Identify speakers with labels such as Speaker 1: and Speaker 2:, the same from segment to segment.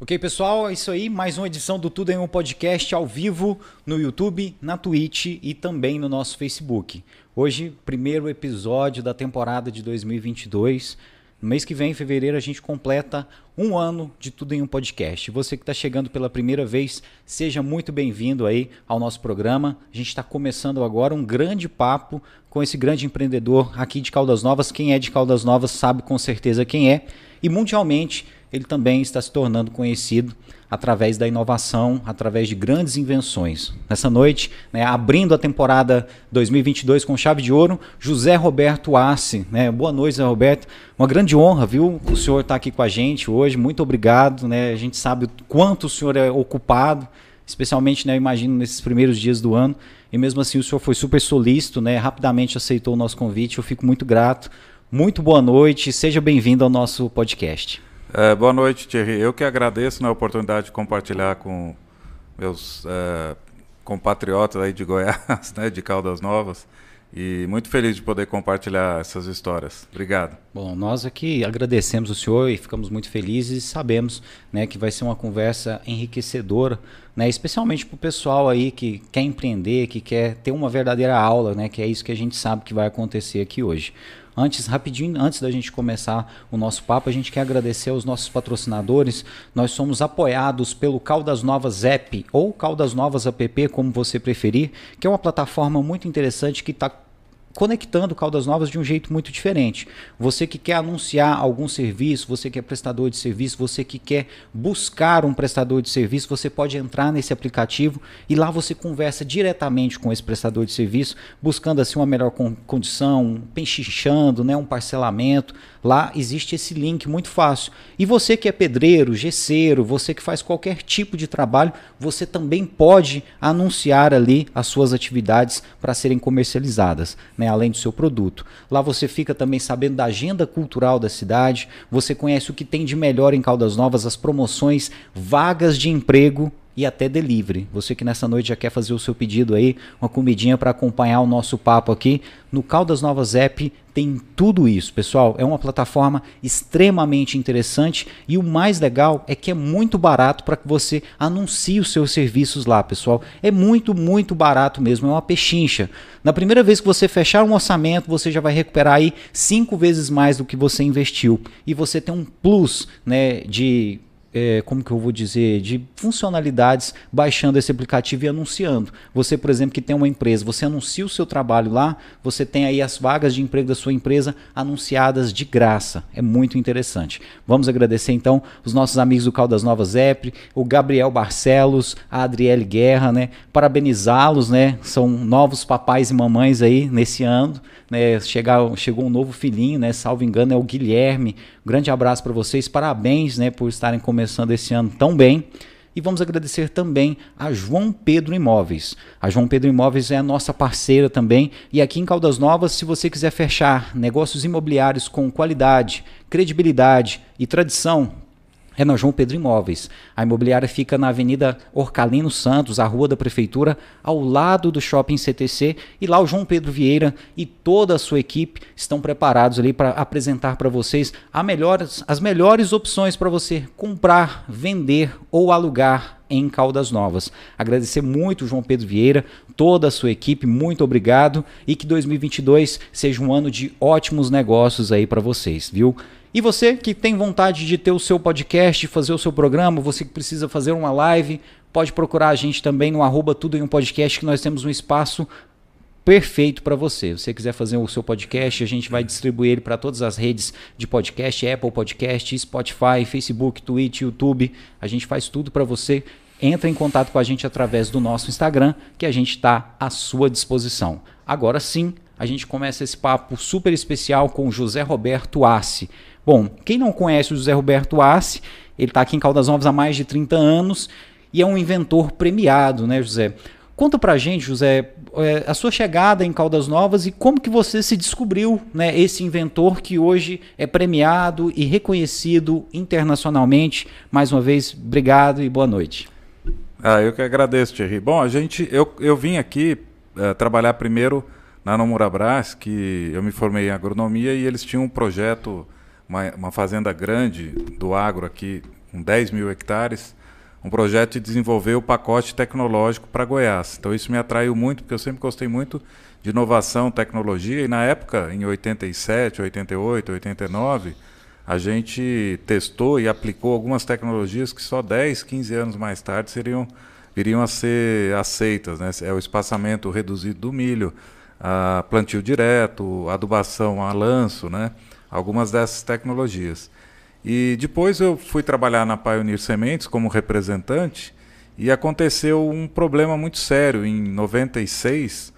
Speaker 1: Ok, pessoal, é isso aí. Mais uma edição do Tudo em um Podcast ao vivo no YouTube, na Twitch e também no nosso Facebook. Hoje, primeiro episódio da temporada de 2022. No mês que vem, em fevereiro, a gente completa um ano de Tudo em um Podcast. Você que está chegando pela primeira vez, seja muito bem-vindo aí ao nosso programa. A gente está começando agora um grande papo com esse grande empreendedor aqui de Caldas Novas. Quem é de Caldas Novas sabe com certeza quem é. E mundialmente ele também está se tornando conhecido através da inovação, através de grandes invenções. Nessa noite, né, abrindo a temporada 2022 com chave de ouro, José Roberto Assi. Né? Boa noite, José Roberto. Uma grande honra, viu? O senhor está aqui com a gente hoje. Muito obrigado. Né? A gente sabe o quanto o senhor é ocupado, especialmente, né, imagino, nesses primeiros dias do ano. E mesmo assim, o senhor foi super solícito, né? rapidamente aceitou o nosso convite. Eu fico muito grato. Muito boa noite. Seja bem-vindo ao nosso podcast.
Speaker 2: É, boa noite, Thierry. Eu que agradeço na oportunidade de compartilhar com meus é, compatriotas aí de Goiás, né, de Caldas Novas. E muito feliz de poder compartilhar essas histórias. Obrigado.
Speaker 1: Bom, nós aqui agradecemos o senhor e ficamos muito felizes e sabemos né, que vai ser uma conversa enriquecedora, né, especialmente para o pessoal aí que quer empreender, que quer ter uma verdadeira aula, né, que é isso que a gente sabe que vai acontecer aqui hoje. Antes, rapidinho, antes da gente começar o nosso papo, a gente quer agradecer aos nossos patrocinadores. Nós somos apoiados pelo Caldas Novas App ou Caldas Novas App, como você preferir, que é uma plataforma muito interessante que está conectando Caldas Novas de um jeito muito diferente. Você que quer anunciar algum serviço, você que é prestador de serviço, você que quer buscar um prestador de serviço, você pode entrar nesse aplicativo e lá você conversa diretamente com esse prestador de serviço, buscando assim uma melhor condição, penchichando, né, um parcelamento. Lá existe esse link muito fácil. E você que é pedreiro, gesseiro, você que faz qualquer tipo de trabalho, você também pode anunciar ali as suas atividades para serem comercializadas. Né? além do seu produto. Lá você fica também sabendo da agenda cultural da cidade, você conhece o que tem de melhor em Caldas Novas, as promoções, vagas de emprego e até delivery. Você que nessa noite já quer fazer o seu pedido aí, uma comidinha para acompanhar o nosso papo aqui, no Caldas Novas App tem tudo isso, pessoal. É uma plataforma extremamente interessante e o mais legal é que é muito barato para que você anuncie os seus serviços lá, pessoal. É muito, muito barato mesmo, é uma pechincha. Na primeira vez que você fechar um orçamento, você já vai recuperar aí cinco vezes mais do que você investiu e você tem um plus, né, de é, como que eu vou dizer, de funcionalidades baixando esse aplicativo e anunciando. Você, por exemplo, que tem uma empresa, você anuncia o seu trabalho lá, você tem aí as vagas de emprego da sua empresa anunciadas de graça. É muito interessante. Vamos agradecer então os nossos amigos do Caldas Novas Epre, o Gabriel Barcelos, a Adriele Guerra, né? Parabenizá-los, né? São novos papais e mamães aí nesse ano, né? Chegar, chegou um novo filhinho, né? Salvo engano, é o Guilherme. Grande abraço para vocês, parabéns, né, por estarem começando começando esse ano tão bem. E vamos agradecer também a João Pedro Imóveis. A João Pedro Imóveis é a nossa parceira também. E aqui em Caldas Novas, se você quiser fechar negócios imobiliários com qualidade, credibilidade e tradição, é na João Pedro Imóveis. A imobiliária fica na Avenida Orcalino Santos, a rua da Prefeitura, ao lado do Shopping CTC. E lá o João Pedro Vieira e toda a sua equipe estão preparados ali para apresentar para vocês melhores, as melhores opções para você comprar, vender ou alugar em Caldas Novas. Agradecer muito João Pedro Vieira, toda a sua equipe, muito obrigado e que 2022 seja um ano de ótimos negócios aí para vocês, viu? E você que tem vontade de ter o seu podcast, fazer o seu programa, você que precisa fazer uma live, pode procurar a gente também no arroba tudo em um podcast, que nós temos um espaço perfeito para você. Se você quiser fazer o seu podcast, a gente vai distribuir ele para todas as redes de podcast, Apple Podcast, Spotify, Facebook, Twitch, YouTube. A gente faz tudo para você. Entra em contato com a gente através do nosso Instagram, que a gente está à sua disposição. Agora sim, a gente começa esse papo super especial com José Roberto Assi. Bom, quem não conhece o José Roberto Assi, ele está aqui em Caldas Novas há mais de 30 anos e é um inventor premiado, né, José? Conta pra gente, José, é, a sua chegada em Caldas Novas e como que você se descobriu, né, esse inventor que hoje é premiado e reconhecido internacionalmente. Mais uma vez, obrigado e boa noite.
Speaker 2: Ah, eu que agradeço, Thierry. Bom, a gente, eu, eu vim aqui uh, trabalhar primeiro na Nomura Brás, que eu me formei em agronomia e eles tinham um projeto uma, uma fazenda grande do agro aqui com 10 mil hectares, um projeto de desenvolver o pacote tecnológico para Goiás. Então isso me atraiu muito, porque eu sempre gostei muito de inovação, tecnologia, e na época, em 87, 88, 89, a gente testou e aplicou algumas tecnologias que só 10, 15 anos mais tarde seriam viriam a ser aceitas, né? É o espaçamento reduzido do milho, a plantio direto, adubação a lanço, né? Algumas dessas tecnologias. E depois eu fui trabalhar na Pioneer Sementes como representante e aconteceu um problema muito sério. Em 96,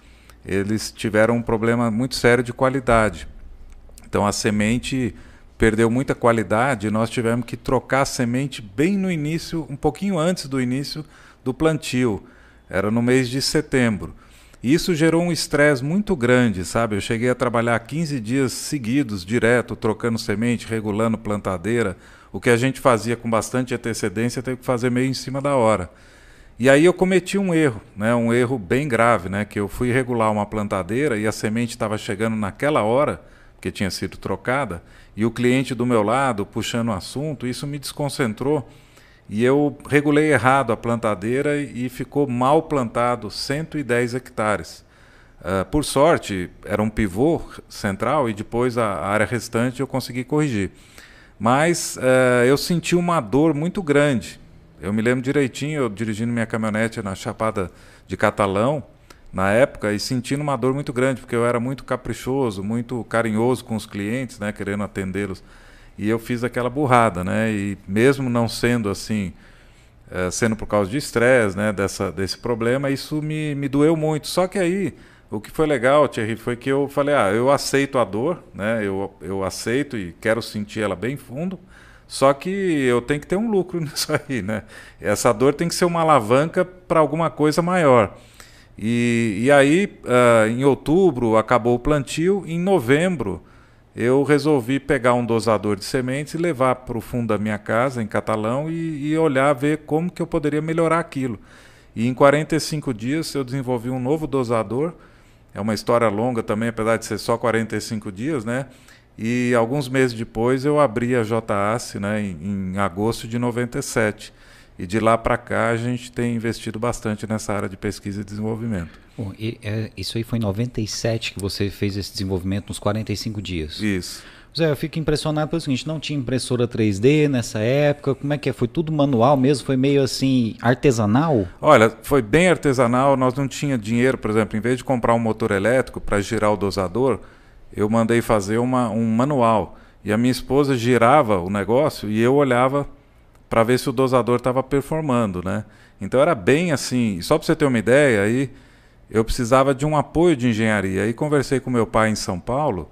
Speaker 2: eles tiveram um problema muito sério de qualidade. Então a semente perdeu muita qualidade e nós tivemos que trocar a semente bem no início, um pouquinho antes do início do plantio. Era no mês de setembro. E isso gerou um estresse muito grande, sabe? Eu cheguei a trabalhar 15 dias seguidos, direto, trocando semente, regulando plantadeira. O que a gente fazia com bastante antecedência, teve que fazer meio em cima da hora. E aí eu cometi um erro, né? um erro bem grave, né? que eu fui regular uma plantadeira e a semente estava chegando naquela hora, que tinha sido trocada, e o cliente do meu lado puxando o assunto, isso me desconcentrou e eu regulei errado a plantadeira e ficou mal plantado 110 hectares. Uh, por sorte, era um pivô central e depois a, área restante eu consegui corrigir. Mas uh, eu senti uma dor muito grande. Eu me lembro direitinho, eu dirigindo minha caminhonete na Chapada de Catalão, na época, e sentindo uma dor muito grande, porque eu era muito caprichoso, muito carinhoso com os clientes, né, querendo atendê-los e eu fiz aquela burrada, né? E mesmo não sendo assim, é, sendo por causa de estresse, né? Dessa, desse problema, isso me, me doeu muito. Só que aí, o que foi legal, Thierry, foi que eu falei, ah, eu aceito a dor, né? Eu, eu aceito e quero sentir ela bem fundo, só que eu tenho que ter um lucro nisso aí, né? Essa dor tem que ser uma alavanca para alguma coisa maior. E, e aí, uh, em outubro, acabou o plantio, em novembro eu resolvi pegar um dosador de sementes e levar para o fundo da minha casa, em Catalão, e, e, olhar, ver como que eu poderia melhorar aquilo. E em 45 dias eu desenvolvi um novo dosador. É uma história longa também, apesar de ser só 45 dias, né? E alguns meses depois eu abri a JAC, né, em, em agosto de 97. E de lá para cá a gente tem investido bastante nessa área de pesquisa e desenvolvimento.
Speaker 1: Bom, e, é, isso aí foi em 97 que você fez esse desenvolvimento nos 45 dias.
Speaker 2: Isso.
Speaker 1: Zé, eu fico impressionado pelo seguinte, não tinha impressora 3D nessa época, como é que é? Foi tudo manual mesmo? Foi meio assim, artesanal?
Speaker 2: Olha, foi bem artesanal, nós não tinha dinheiro, por exemplo, em vez de comprar um motor elétrico para girar o dosador, eu mandei fazer uma, um manual. E a minha esposa girava o negócio e eu olhava para ver se o dosador estava performando, né? Então era bem assim, só para você ter uma ideia, aí eu precisava de um apoio de engenharia. Aí conversei com meu pai em São Paulo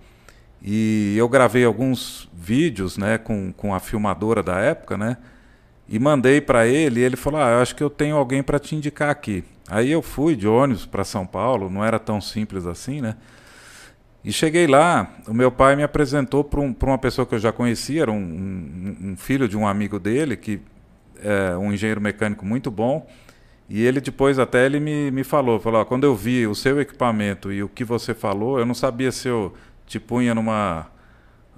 Speaker 2: e eu gravei alguns vídeos, né, com, com a filmadora da época, né? E mandei para ele, e ele falou: "Ah, eu acho que eu tenho alguém para te indicar aqui". Aí eu fui de ônibus para São Paulo, não era tão simples assim, né? E cheguei lá, o meu pai me apresentou para um, uma pessoa que eu já conhecia, era um, um, um, filho de um amigo dele, que é um engenheiro mecânico muito bom. E ele depois até ele me, me falou, falou, ó, quando eu vi o seu equipamento e o que você falou, eu não sabia se eu te punha numa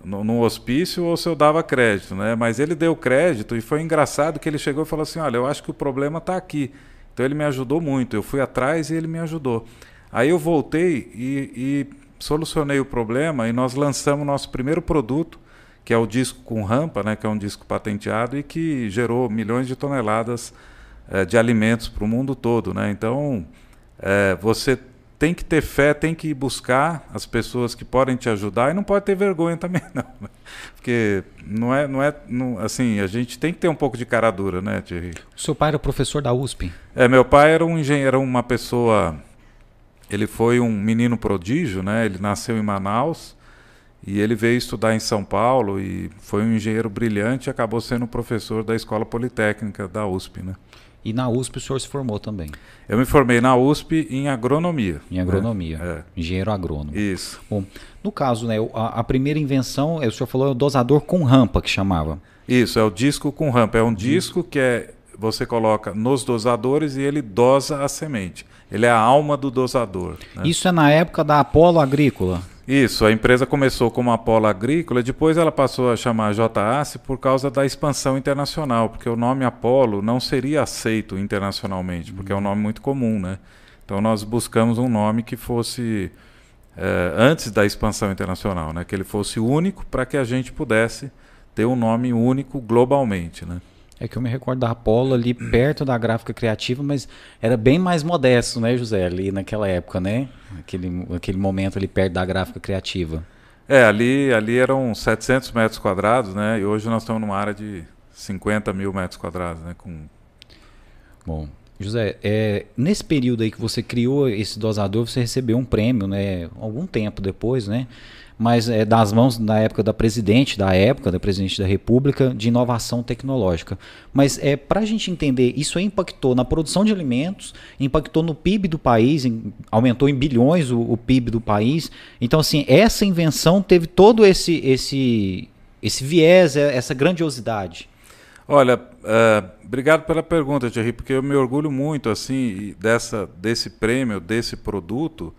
Speaker 2: num hospício ou se eu dava crédito, né? Mas ele deu crédito e foi engraçado que ele chegou e falou assim, olha, eu acho que o problema está aqui. Então ele me ajudou muito. Eu fui atrás e ele me ajudou. Aí eu voltei e, e solucionei o problema e nós lançamos nosso primeiro produto, que é o disco com rampa, né, que é um disco patenteado e que gerou milhões de toneladas é, de alimentos para o mundo todo. Né? Então, é, você tem que ter fé, tem que buscar as pessoas que podem te ajudar e não pode ter vergonha também, não. Né? Porque não é, não é não, assim, a gente tem que ter um pouco de cara dura, né, Thierry?
Speaker 1: O seu pai era professor da USP?
Speaker 2: É, meu pai era um engenheiro, uma pessoa ele foi um menino prodígio, né? Ele nasceu em Manaus e ele veio estudar em São Paulo e foi um engenheiro brilhante e acabou sendo professor da Escola Politécnica da USP, né?
Speaker 1: E na USP o senhor se formou também?
Speaker 2: Eu me formei na USP em agronomia.
Speaker 1: Em agronomia. Né? É. Engenheiro agrônomo.
Speaker 2: Isso.
Speaker 1: Bom, no caso, né, a, a, primeira invenção, o senhor falou, é o dosador com rampa que chamava.
Speaker 2: Isso, é o disco com rampa. É um disco que é você coloca nos dosadores e ele dosa a semente. Ele é a alma do dosador.
Speaker 1: Né? Isso é na época da Apolo Agrícola?
Speaker 2: Isso, a empresa começou como Apolo Agrícola, depois ela passou a chamar JAC por causa da expansão internacional, porque o nome Apolo não seria aceito internacionalmente, porque é um nome muito comum, né? Então nós buscamos um nome que fosse é, antes da expansão internacional, né? Que ele fosse único para que a gente pudesse ter um nome único globalmente, né?
Speaker 1: É que eu me recordo da Apollo ali perto da gráfica criativa, mas era bem mais modesto, né, José, ali naquela época, né? Aquele, aquele momento ali perto da gráfica criativa.
Speaker 2: É, ali, ali eram 700 metros quadrados, né? E hoje nós estamos numa área de 50 mil metros quadrados, né? Com...
Speaker 1: Bom, José, é, nesse período aí que você criou esse dosador, você recebeu um prêmio, né? Algum tempo depois, né? Mas é, das mãos na época da presidente, da época da presidente da República, de inovação tecnológica. Mas é para a gente entender, isso impactou na produção de alimentos, impactou no PIB do país, em, aumentou em bilhões o, o, PIB do país. Então, assim, essa invenção teve todo esse esse esse viés, é, essa grandiosidade.
Speaker 2: Olha, uh, obrigado pela pergunta, Thierry, porque eu me orgulho muito assim dessa desse prêmio, desse produto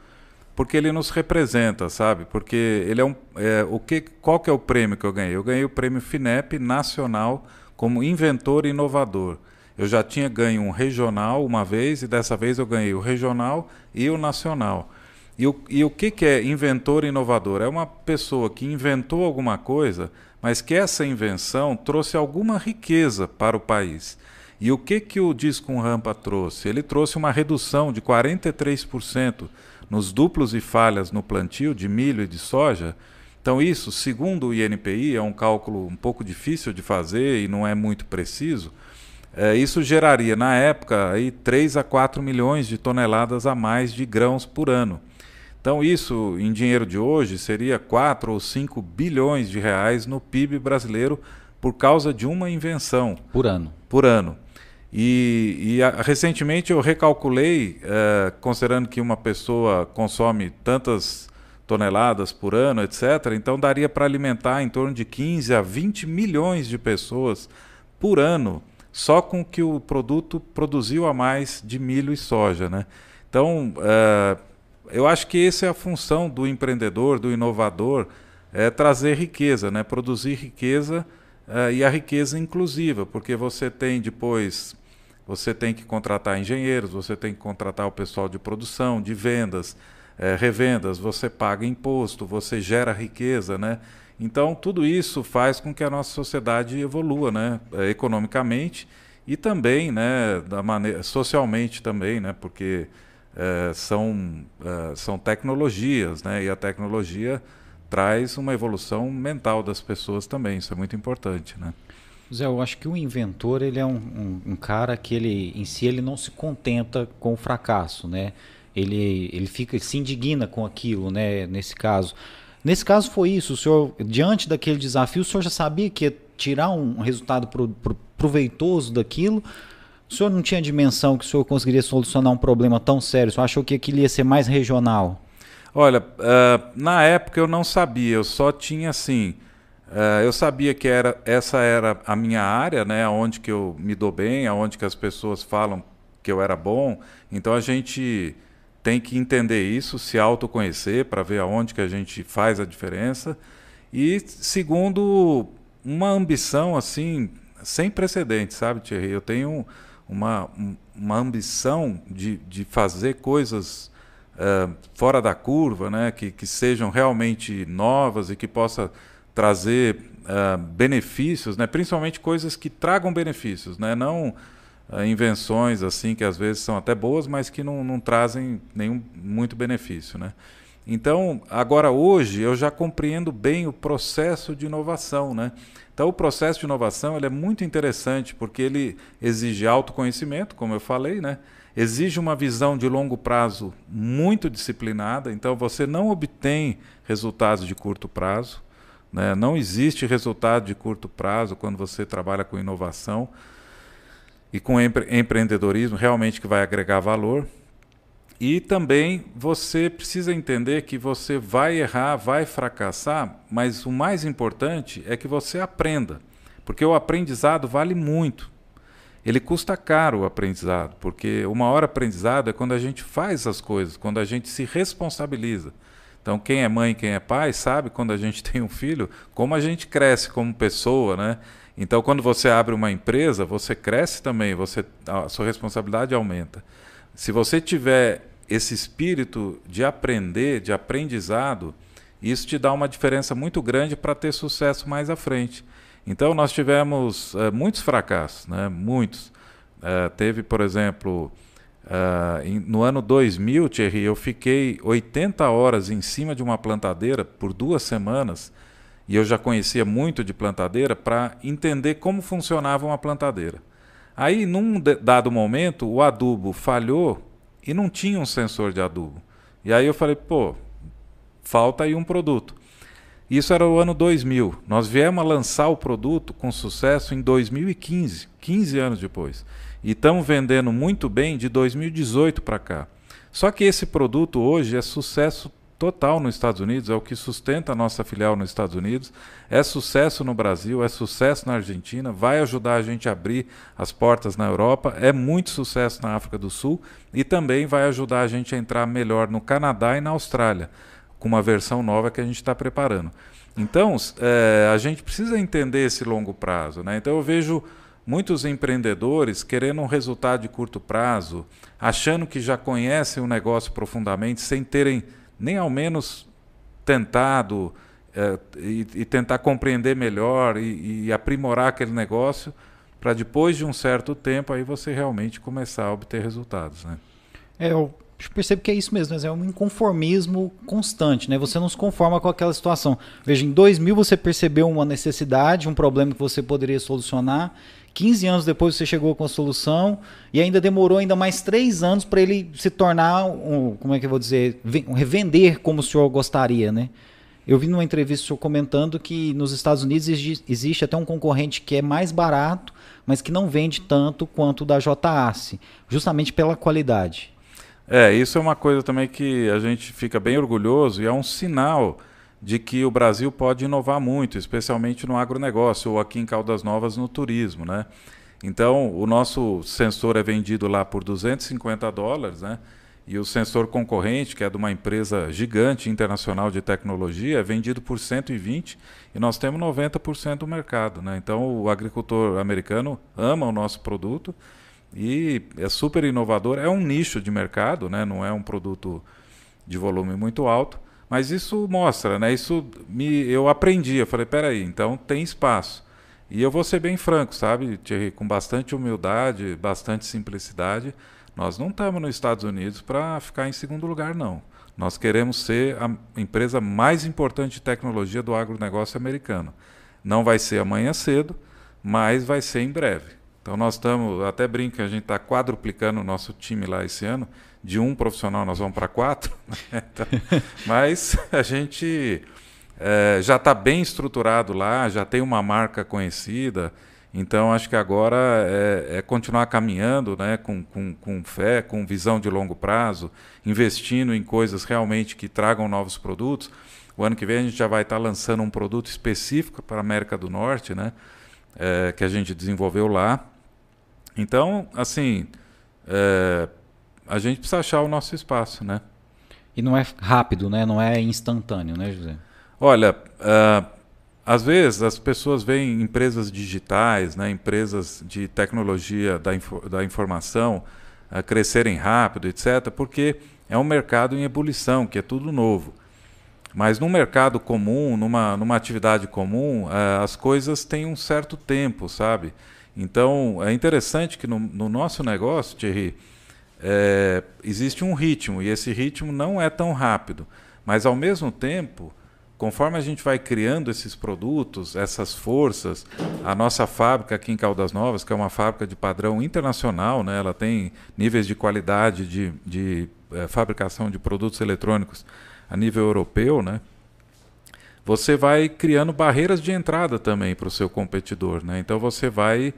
Speaker 2: porque ele nos representa, sabe? Porque ele é um, é, o que, qual que é o prêmio que eu ganhei? Eu ganhei o prêmio FINEP nacional como inventor inovador. Eu já tinha ganho um regional uma vez e dessa vez eu ganhei o regional e o nacional. E o, e o que, que é inventor inovador? É uma pessoa que inventou alguma coisa, mas que essa invenção trouxe alguma riqueza para o país. E o que, que o Disco Rampa trouxe? Ele trouxe uma redução de 43% nos duplos e falhas no plantio de milho e de soja. Então, isso, segundo o INPI, é um cálculo um pouco difícil de fazer e não é muito preciso. É, isso geraria, na época, aí, 3 a 4 milhões de toneladas a mais de grãos por ano. Então, isso, em dinheiro de hoje, seria 4 ou 5 bilhões de reais no PIB brasileiro por causa de uma invenção.
Speaker 1: Por ano.
Speaker 2: Por ano. E, e a, recentemente eu recalculei, é, considerando que uma pessoa consome tantas toneladas por ano, etc., então daria para alimentar em torno de 15 a 20 milhões de pessoas por ano, só com o que o produto produziu a mais de milho e soja. Né? Então, é, eu acho que essa é a função do empreendedor, do inovador, é trazer riqueza, né? produzir riqueza é, e a riqueza inclusiva, porque você tem depois você tem que contratar engenheiros, você tem que contratar o pessoal de produção, de vendas, é, revendas, você paga imposto, você gera riqueza, né? Então, tudo isso faz com que a nossa sociedade evolua, né? É, economicamente e também, né, da maneira, socialmente também, né? Porque é, são, é, são tecnologias, né? E a tecnologia traz uma evolução mental das pessoas também, isso é muito importante, né?
Speaker 1: Zé, eu acho que o inventor ele é um, um, um, cara que ele em si ele não se contenta com o fracasso, né? Ele, ele fica ele se indigna com aquilo, né? Nesse caso, nesse caso foi isso. O senhor diante daquele desafio, o senhor já sabia que ia tirar um resultado pro, pro, proveitoso daquilo. O senhor não tinha dimensão que o senhor conseguiria solucionar um problema tão sério? O senhor achou que aquilo ia ser mais regional?
Speaker 2: Olha, uh, na época eu não sabia. Eu só tinha assim Uh, eu sabia que era, essa era a minha área, né, onde que eu me dou bem, aonde que as pessoas falam que eu era bom. Então a gente tem que entender isso, se autoconhecer para ver aonde que a gente faz a diferença. E segundo, uma ambição assim sem precedentes, sabe, Thierry? Eu tenho uma, uma ambição de, de fazer coisas uh, fora da curva, né, que, que sejam realmente novas e que possa trazer uh, benefícios, né? principalmente coisas que tragam benefícios, né? não uh, invenções assim que às vezes são até boas, mas que não, não trazem nenhum muito benefício. Né? Então, agora hoje eu já compreendo bem o processo de inovação. Né? Então, o processo de inovação ele é muito interessante porque ele exige autoconhecimento, como eu falei, né? exige uma visão de longo prazo muito disciplinada. Então, você não obtém resultados de curto prazo. Né? Não existe resultado de curto prazo quando você trabalha com inovação e com empre empreendedorismo realmente que vai agregar valor. E também você precisa entender que você vai errar, vai fracassar, mas o mais importante é que você aprenda, porque o aprendizado vale muito. Ele custa caro o aprendizado, porque o maior aprendizado é quando a gente faz as coisas, quando a gente se responsabiliza. Então, quem é mãe, quem é pai, sabe quando a gente tem um filho, como a gente cresce como pessoa, né? Então, quando você abre uma empresa, você cresce também, você a sua responsabilidade aumenta. Se você tiver esse espírito de aprender, de aprendizado, isso te dá uma diferença muito grande para ter sucesso mais à frente. Então, nós tivemos uh, muitos fracassos, né? muitos. Uh, teve, por exemplo, uh, em, no ano 2000, Thierry, eu fiquei 80 horas em cima de uma plantadeira por duas semanas, e eu já conhecia muito de plantadeira, para entender como funcionava uma plantadeira. Aí, num dado momento, o adubo falhou e não tinha um sensor de adubo. E aí eu falei, pô, falta aí um produto. Isso era o ano 2000. Nós viemos a lançar o produto com sucesso em 2015, 15 anos depois. E estamos vendendo muito bem de 2018 para cá. Só que esse produto hoje é sucesso total nos Estados Unidos, é o que sustenta a nossa filial nos Estados Unidos, é sucesso no Brasil, é sucesso na Argentina, vai ajudar a gente a abrir as portas na Europa, é muito sucesso na África do Sul e também vai ajudar a gente a entrar melhor no Canadá e na Austrália, com uma versão nova que a gente está preparando. Então, é, a gente precisa entender esse longo prazo. Né? Então, eu vejo muitos empreendedores querendo um resultado de curto prazo, achando que já conhecem o negócio profundamente, sem terem nem ao menos tentado é, e, e, tentar compreender melhor e, e aprimorar aquele negócio para depois de um certo tempo aí você realmente começar a obter resultados, né?
Speaker 1: É, eu percebo que é isso mesmo, é um inconformismo constante, né? Você não se conforma com aquela situação. Veja, em 2000 você percebeu uma necessidade, um problema que você poderia solucionar 15 anos depois você chegou com a solução e ainda demorou ainda mais três anos para ele se tornar, um, como é que eu vou dizer, revender como o senhor gostaria, né? Eu vi numa entrevista o senhor comentando que nos Estados Unidos existe até um concorrente que é mais barato, mas que não vende tanto quanto o da JAC, justamente pela qualidade.
Speaker 2: É, isso é uma coisa também que a gente fica bem orgulhoso e é um sinal de que o Brasil pode inovar muito, especialmente no agronegócio ou aqui em Caldas Novas no turismo, né? Então, o nosso sensor é vendido lá por 250 dólares, né? E o sensor concorrente, que é de uma empresa gigante internacional de tecnologia, é vendido por 120 e nós temos 90% do mercado, né? Então, o agricultor americano ama o nosso produto e é super inovador, é um nicho de mercado, né? Não é um produto de volume muito alto, mas isso mostra, né? Isso me, eu aprendi. Eu falei, peraí, então tem espaço. E eu vou ser bem franco, sabe, Thierry, com bastante humildade, bastante simplicidade. Nós não estamos nos Estados Unidos para ficar em segundo lugar, não. Nós queremos ser a empresa mais importante de tecnologia do agronegócio americano. Não vai ser amanhã cedo, mas vai ser em breve. Então nós estamos, até brinco que a gente está quadruplicando o nosso time lá esse ano. De um profissional nós vamos para quatro. Né? então, mas a gente é, já está bem estruturado lá, já tem uma marca conhecida. Então acho que agora é, é continuar caminhando né, com, com, com fé, com visão de longo prazo, investindo em coisas realmente que tragam novos produtos. O ano que vem a gente já vai estar tá lançando um produto específico para a América do Norte, né, é, que a gente desenvolveu lá. Então, assim, é, a gente precisa achar o nosso espaço, né?
Speaker 1: E não é rápido, né? Não é instantâneo, né, José?
Speaker 2: Olha, uh, às vezes as pessoas veem empresas digitais, né, empresas de tecnologia da, info da informação uh, crescerem rápido, etc., porque é um mercado em ebulição, que é tudo novo. Mas num mercado comum, numa, numa atividade comum, uh, as coisas têm um certo tempo, sabe? Então, é interessante que no, no nosso negócio, Thierry, é, existe um ritmo, e esse ritmo não é tão rápido. Mas, ao mesmo tempo, conforme a gente vai criando esses produtos, essas forças, a nossa fábrica aqui em Caldas Novas, que é uma fábrica de padrão internacional, né, ela tem níveis de qualidade de, de é, fabricação de produtos eletrônicos a nível europeu, né, você vai criando barreiras de entrada também para o seu competidor. Né? Então você vai,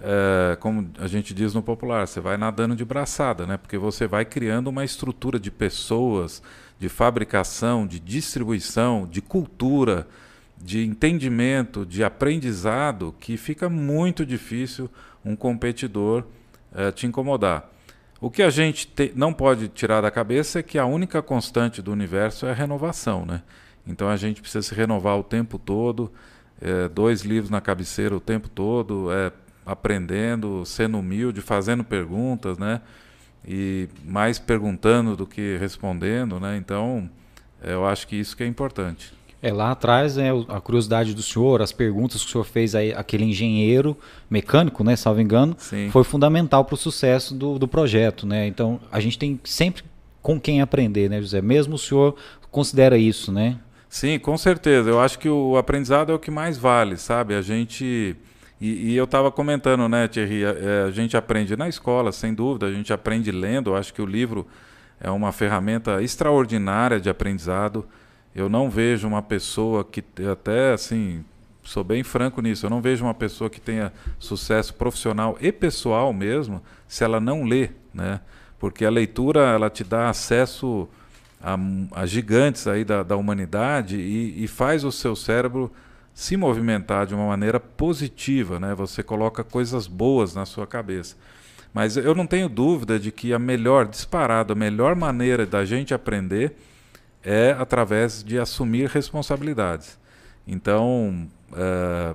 Speaker 2: é, como a gente diz no popular, você vai nadando de braçada, né? porque você vai criando uma estrutura de pessoas, de fabricação, de distribuição, de cultura, de entendimento, de aprendizado, que fica muito difícil um competidor é, te incomodar. O que a gente te, não pode tirar da cabeça é que a única constante do universo é a renovação, né? Então a gente precisa se renovar o tempo todo, é, dois livros na cabeceira o tempo todo, é, aprendendo, sendo humilde, fazendo perguntas, né? E mais perguntando do que respondendo, né? Então, é, eu acho que isso que é importante.
Speaker 1: É, lá atrás, né, a curiosidade do senhor, as perguntas que o senhor fez aí, aquele engenheiro mecânico, né, salvo engano, Sim. foi fundamental para o sucesso do, do projeto, né? Então, a gente tem sempre com quem aprender, né, José? Mesmo o senhor considera isso, né?
Speaker 2: Sim, com certeza. Eu acho que o aprendizado é o que mais vale, sabe? A gente... E, e eu estava comentando, né, Thierry, a, é, a gente aprende na escola, sem dúvida, a gente aprende lendo, eu acho que o livro é uma ferramenta extraordinária de aprendizado, eu não vejo uma pessoa que até assim, sou bem franco nisso, eu não vejo uma pessoa que tenha sucesso profissional e pessoal mesmo, se ela não lê, né? Porque a leitura ela te dá acesso a, a gigantes aí da, da humanidade e, e, faz o seu cérebro se movimentar de uma maneira positiva, né? Você coloca coisas boas na sua cabeça. Mas eu não tenho dúvida de que a melhor, disparado, a melhor maneira da gente aprender é através de assumir responsabilidades. Então, é,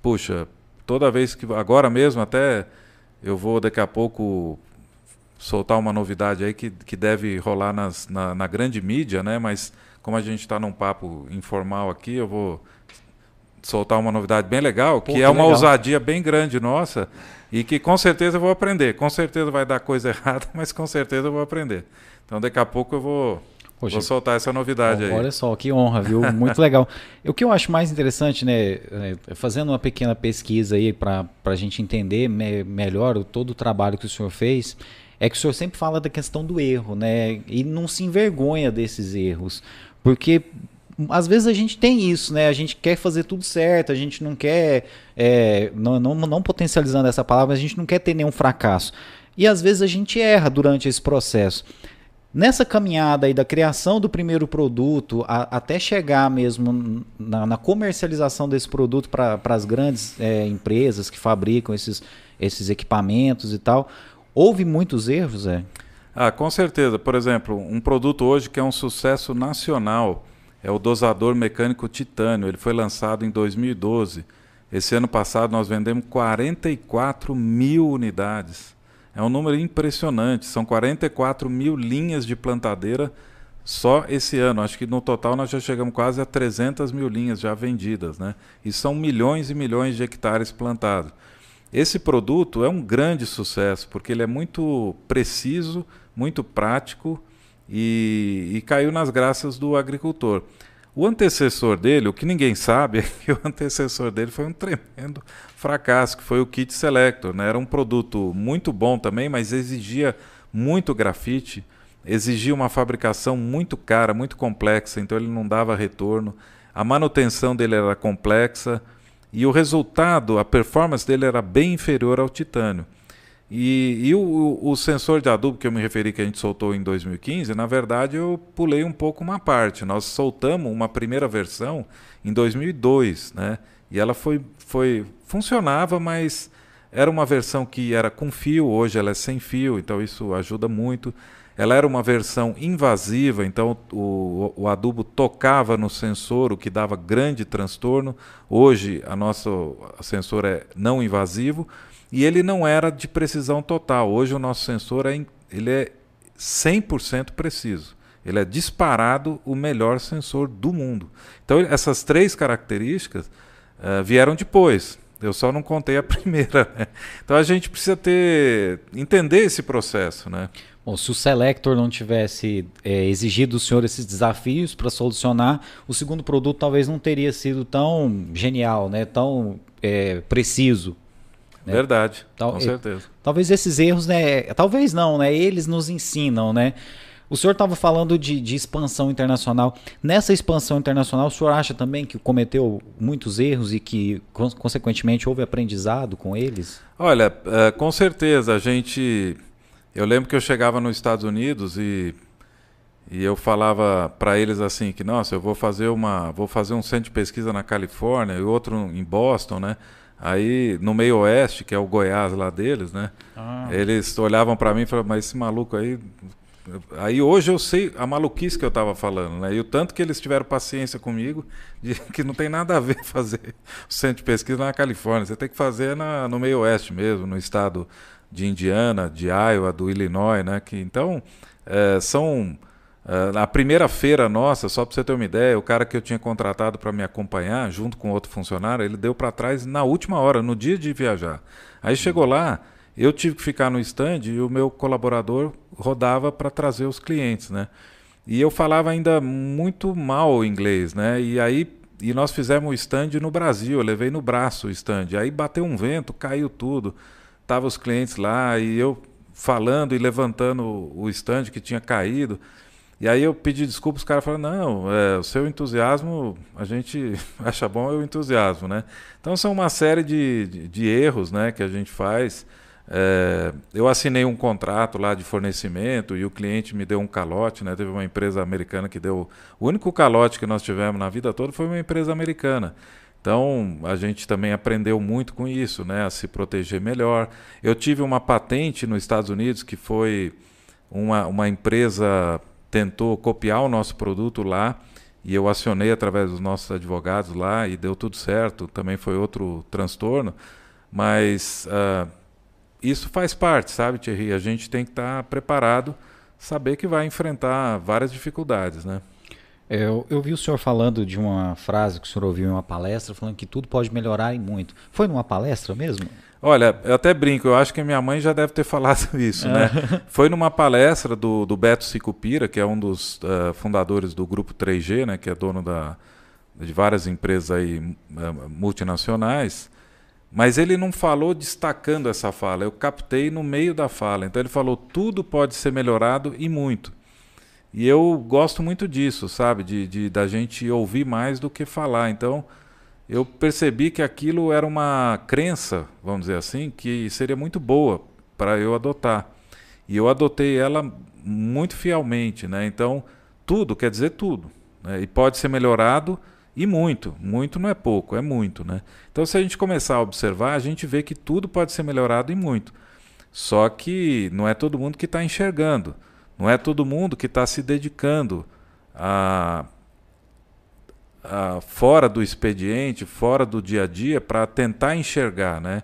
Speaker 2: puxa, toda vez que. Agora mesmo, até eu vou daqui a pouco soltar uma novidade aí que, que deve rolar nas, na, na grande mídia, né? Mas como a gente está num papo informal aqui, eu vou soltar uma novidade bem legal, que, Pô, que é uma legal. ousadia bem grande nossa e que com certeza eu vou aprender. Com certeza vai dar coisa errada, mas com certeza eu vou aprender. Então daqui a pouco eu vou Poxa, Vou soltar essa novidade
Speaker 1: ó,
Speaker 2: aí.
Speaker 1: Olha só, que honra, viu? Muito legal. O que eu acho mais interessante, né, é, fazendo uma pequena pesquisa aí para a gente entender me melhor todo o trabalho que o senhor fez, é que o senhor sempre fala da questão do erro, né? E não se envergonha desses erros. Porque às vezes a gente tem isso, né? A gente quer fazer tudo certo, a gente não quer, é, não, não, não potencializando essa palavra, a gente não quer ter nenhum fracasso. E às vezes a gente erra durante esse processo. Nessa caminhada aí da criação do primeiro produto a, até chegar mesmo na, na comercialização desse produto para as grandes é, empresas que fabricam esses, esses equipamentos e tal, houve muitos erros, é?
Speaker 2: Ah, com certeza. Por exemplo, um produto hoje que é um sucesso nacional é o dosador mecânico titânio. Ele foi lançado em 2012. Esse ano passado nós vendemos 44 mil unidades. É um número impressionante. São 44 mil linhas de plantadeira só esse ano. Acho que no total nós já chegamos quase a 300 mil linhas já vendidas. Né? E são milhões e milhões de hectares plantados. Esse produto é um grande sucesso, porque ele é muito preciso, muito prático e, e caiu nas graças do agricultor. O antecessor dele, o que ninguém sabe, é que o antecessor dele foi um tremendo fracasso, que foi o Kit Selector. Né? Era um produto muito bom também, mas exigia muito grafite, exigia uma fabricação muito cara, muito complexa, então ele não dava retorno. A manutenção dele era complexa e o resultado, a performance dele era bem inferior ao titânio. E, e o, o, sensor de adubo que eu me referi que a gente soltou em 2015, na verdade eu pulei um pouco uma parte. Nós soltamos uma primeira versão em 2002, né? E ela foi, foi funcionava, mas era uma versão que era com fio, hoje ela é sem fio, então isso ajuda muito. Ela era uma versão invasiva, então o, o adubo tocava no sensor, o que dava grande transtorno. Hoje a nossa sensor é não invasivo e ele não era de precisão total. Hoje o nosso sensor é, ele é 100% preciso. Ele é disparado o melhor sensor do mundo. Então essas três características uh, vieram depois. Eu só não contei a primeira. Né? Então a gente precisa ter entender esse processo, né?
Speaker 1: Bom, se o Selector não tivesse é, exigido do senhor esses desafios para solucionar, o segundo produto talvez não teria sido tão genial, né? Tão é, preciso
Speaker 2: né? Verdade, Tal, com certeza.
Speaker 1: Talvez esses erros, né? Talvez não, né? Eles nos ensinam, né? O senhor estava falando de, de, expansão internacional. Nessa expansão internacional, o senhor acha também que cometeu muitos erros e que, consequentemente, houve aprendizado com eles?
Speaker 2: Olha, é, com certeza. A gente. Eu lembro que eu chegava nos Estados Unidos e, e eu falava para eles assim que, nossa, eu vou fazer uma, vou fazer um centro de pesquisa na Califórnia e outro em Boston, né? Aí, no meio oeste, que é o Goiás lá deles, né?
Speaker 1: Ah.
Speaker 2: Eles olhavam para mim e falavam, mas esse maluco aí. Aí hoje eu sei a maluquice que eu estava falando, né? E o tanto que eles tiveram paciência comigo, de que não tem nada a ver fazer o centro de pesquisa na Califórnia. Você tem que fazer na, no meio oeste mesmo, no estado de Indiana, de Iowa, do Illinois, né? Que, então, é, são Uh, na primeira feira nossa, só para você ter uma ideia, o cara que eu tinha contratado para me acompanhar, junto com outro funcionário, ele deu para trás na última hora, no dia de viajar. Aí chegou lá, eu tive que ficar no stand e o meu colaborador rodava para trazer os clientes, né? E eu falava ainda muito mal inglês, né? E aí e nós fizemos o stand no Brasil, eu levei no braço o stand. Aí bateu um vento, caiu tudo. Tava os clientes lá e eu falando e levantando o stand que tinha caído. E aí eu pedi desculpas, os caras falaram, não, é, o seu entusiasmo, a gente acha bom é o entusiasmo, né? Então são uma série de, de, de erros né, que a gente faz. É, eu assinei um contrato lá de fornecimento e o cliente me deu um calote, né? Teve uma empresa americana que deu. O único calote que nós tivemos na vida toda foi uma empresa americana. Então a gente também aprendeu muito com isso, né? A se proteger melhor. Eu tive uma patente nos Estados Unidos que foi uma, uma empresa tentou copiar o nosso produto lá e eu acionei através dos nossos advogados lá e deu tudo certo. Também foi outro transtorno, mas uh, isso faz parte, sabe, Thierry? A gente tem que estar tá preparado, saber que vai enfrentar várias dificuldades, né?
Speaker 1: É, eu, eu, vi o senhor falando de uma frase que o senhor ouviu em uma palestra, falando que tudo pode melhorar e muito. Foi numa palestra mesmo?
Speaker 2: Olha, eu até brinco, eu acho que minha mãe já deve ter falado isso, né? É. Foi numa palestra do, do Beto Sicupira, que é um dos uh, fundadores do grupo 3G, né? Que é dono da, de várias empresas aí, uh, multinacionais. Mas ele não falou destacando essa fala, eu captei no meio da fala. Então ele falou: tudo pode ser melhorado e muito. E eu gosto muito disso, sabe? De, de da gente ouvir mais do que falar. Então eu percebi que aquilo era uma crença, vamos dizer assim, que seria muito boa para eu adotar. E eu adotei ela muito fielmente, né? Então, tudo quer dizer tudo. Né? E pode ser melhorado e muito. Muito não é pouco, é muito, né? Então, se a gente começar a observar, a gente vê que tudo pode ser melhorado e muito. Só que não é todo mundo que está enxergando. Não é todo mundo que está se dedicando a uh, fora do expediente, fora do dia a dia, para tentar enxergar, né?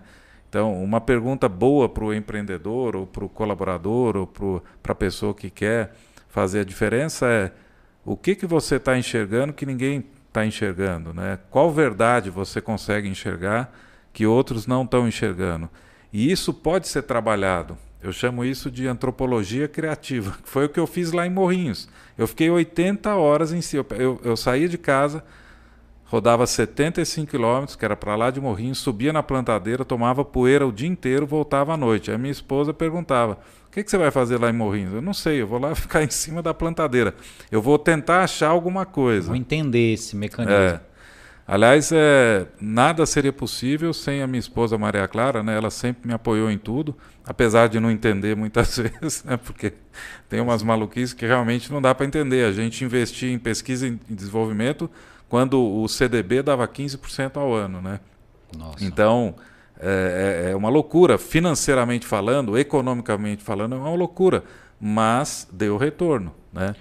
Speaker 2: Então, uma pergunta boa para o empreendedor, ou para o colaborador, ou para a pessoa que quer fazer a diferença é o que, que você está enxergando que ninguém está enxergando, né? Qual verdade você consegue enxergar que outros não estão enxergando? E isso pode ser trabalhado. Eu chamo isso de antropologia criativa. Foi o que eu fiz lá em Morrinhos. Eu fiquei 80 horas em si. Eu, eu, eu saía de casa, rodava 75 quilômetros, que era para lá de Morrinhos, subia na plantadeira, tomava poeira o dia inteiro, voltava à noite. Aí minha esposa perguntava: O que, que você vai fazer lá em Morrinhos? Eu não sei, eu vou lá ficar em cima da plantadeira. Eu vou tentar achar alguma coisa.
Speaker 1: Vou entender esse mecanismo.
Speaker 2: É. Aliás, é, nada seria possível sem a minha esposa Maria Clara, né? Ela sempre me apoiou em tudo, apesar de não entender muitas vezes, né? Porque tem umas maluquices que realmente não dá para entender. A gente investir em pesquisa e desenvolvimento quando o CDB dava 15% ao ano, né? Nossa. Então, é, é, é uma loucura, financeiramente falando, economicamente falando, é uma loucura, mas deu retorno, né?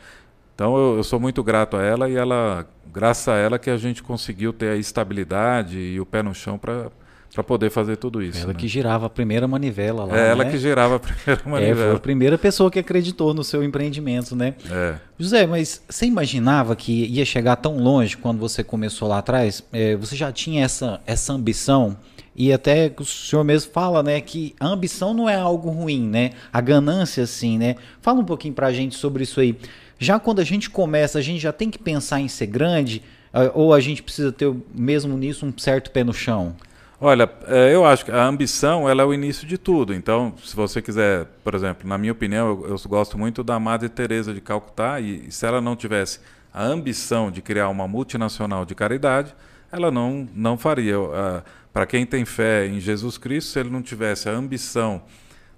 Speaker 2: Então eu, eu, sou muito grato a ela e ela, graças a ela que a gente conseguiu ter a estabilidade e o pé no chão para para poder fazer tudo isso.
Speaker 1: Ela
Speaker 2: né?
Speaker 1: que girava a primeira manivela lá.
Speaker 2: É ela
Speaker 1: né?
Speaker 2: que girava a primeira manivela.
Speaker 1: É, foi a primeira pessoa que acreditou no seu empreendimento, né?
Speaker 2: É.
Speaker 1: José, mas você imaginava que ia chegar tão longe quando você começou lá atrás? É, você já tinha essa, essa ambição? E até o senhor mesmo fala, né, que a ambição não é algo ruim, né? A ganância, sim, né? Fala um pouquinho pra gente sobre isso aí. Já quando a gente começa, a gente já tem que pensar em ser grande, ah, ou a gente precisa ter mesmo nisso um certo pé no chão?
Speaker 2: Olha, é, eu acho que a ambição ela é o início de tudo. Então, se você quiser, por exemplo, na minha opinião, eu, eu gosto muito da Madre Teresa de Calcutá e, e se ela não tivesse a ambição de criar uma multinacional de caridade, ela não não faria. Uh, Para quem tem fé em Jesus Cristo, se ele não tivesse a ambição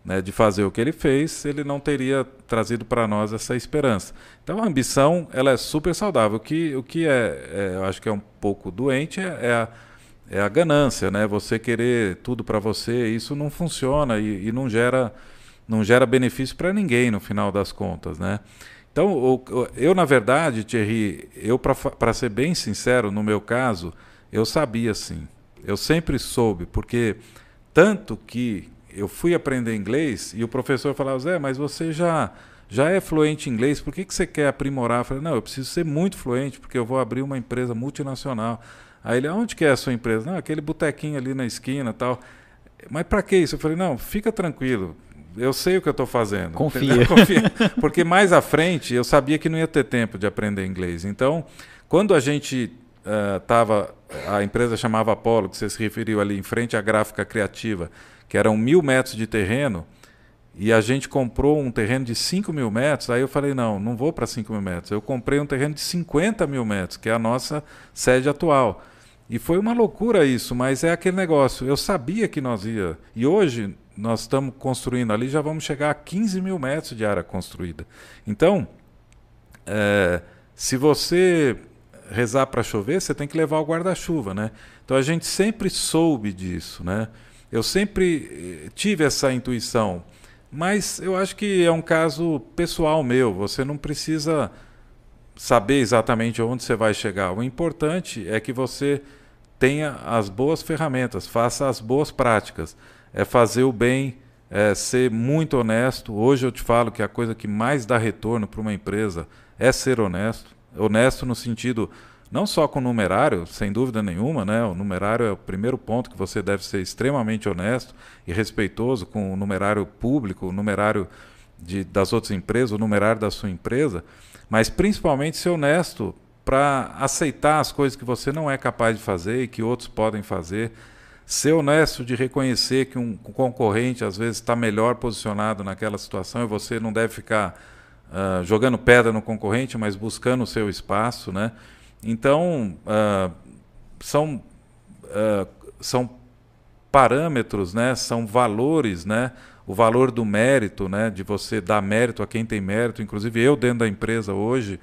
Speaker 2: né, de fazer o que ele fez, ele não teria trazido para nós essa esperança. Então a ambição ela é super saudável. O que, o que é, é eu acho que é um pouco doente é, é a, é a ganância, né? Você querer tudo para você, isso não funciona e, e, não gera não gera benefício para ninguém no final das contas, né? Então, eu na verdade, Thierry, eu para ser bem sincero, no meu caso, eu sabia sim. Eu sempre soube, porque tanto que eu fui aprender inglês e o professor falava, Zé, mas você já já é fluente em inglês, por que, que você quer aprimorar? Eu falei, não, eu preciso ser muito fluente, porque eu vou abrir uma empresa multinacional. Aí ele, aonde que é a sua empresa? Não, aquele botequinho ali na esquina tal. Mas para que isso? Eu falei, não, fica tranquilo. Eu sei o que eu estou fazendo.
Speaker 1: Confia.
Speaker 2: Confia. Porque mais à frente eu sabia que não ia ter tempo de aprender inglês. Então, quando a gente estava, uh, a empresa chamava Apollo, que você se referiu ali em frente à gráfica criativa, que eram mil metros de terreno, e a gente comprou um terreno de 5 mil metros, aí eu falei, não, não vou para 5 mil metros. Eu comprei um terreno de 50 mil metros, que é a nossa sede atual. E foi uma loucura isso, mas é aquele negócio. Eu sabia que nós ia. E hoje nós estamos construindo ali, já vamos chegar a 15 mil metros de área construída. Então, é, se você rezar para chover, você tem que levar o guarda-chuva, né? Então a gente sempre soube disso, né? Eu sempre eh, tive essa intuição. Mas eu acho que é um caso pessoal meu. Você não precisa saber exatamente onde você vai chegar. O importante é que você tenha as boas ferramentas, faça as boas práticas. É fazer o bem, é ser muito honesto. Hoje eu te falo que a coisa que mais dá retorno para uma empresa é ser honesto. Honesto no sentido não só com o numerário, sem dúvida nenhuma, né? O numerário é o primeiro ponto que você deve ser extremamente honesto e respeitoso com o numerário público, o numerário de, das outras empresas, o numerário da sua empresa, mas principalmente ser honesto para aceitar as coisas que você não é capaz de fazer e que outros podem fazer. Ser honesto de reconhecer que um concorrente às vezes está melhor posicionado naquela situação e você não deve ficar uh, jogando pedra no concorrente, mas buscando o seu espaço, né? Então, uh, são, uh, são parâmetros, né? são valores, né? o valor do mérito, né? de você dar mérito a quem tem mérito. Inclusive, eu, dentro da empresa hoje,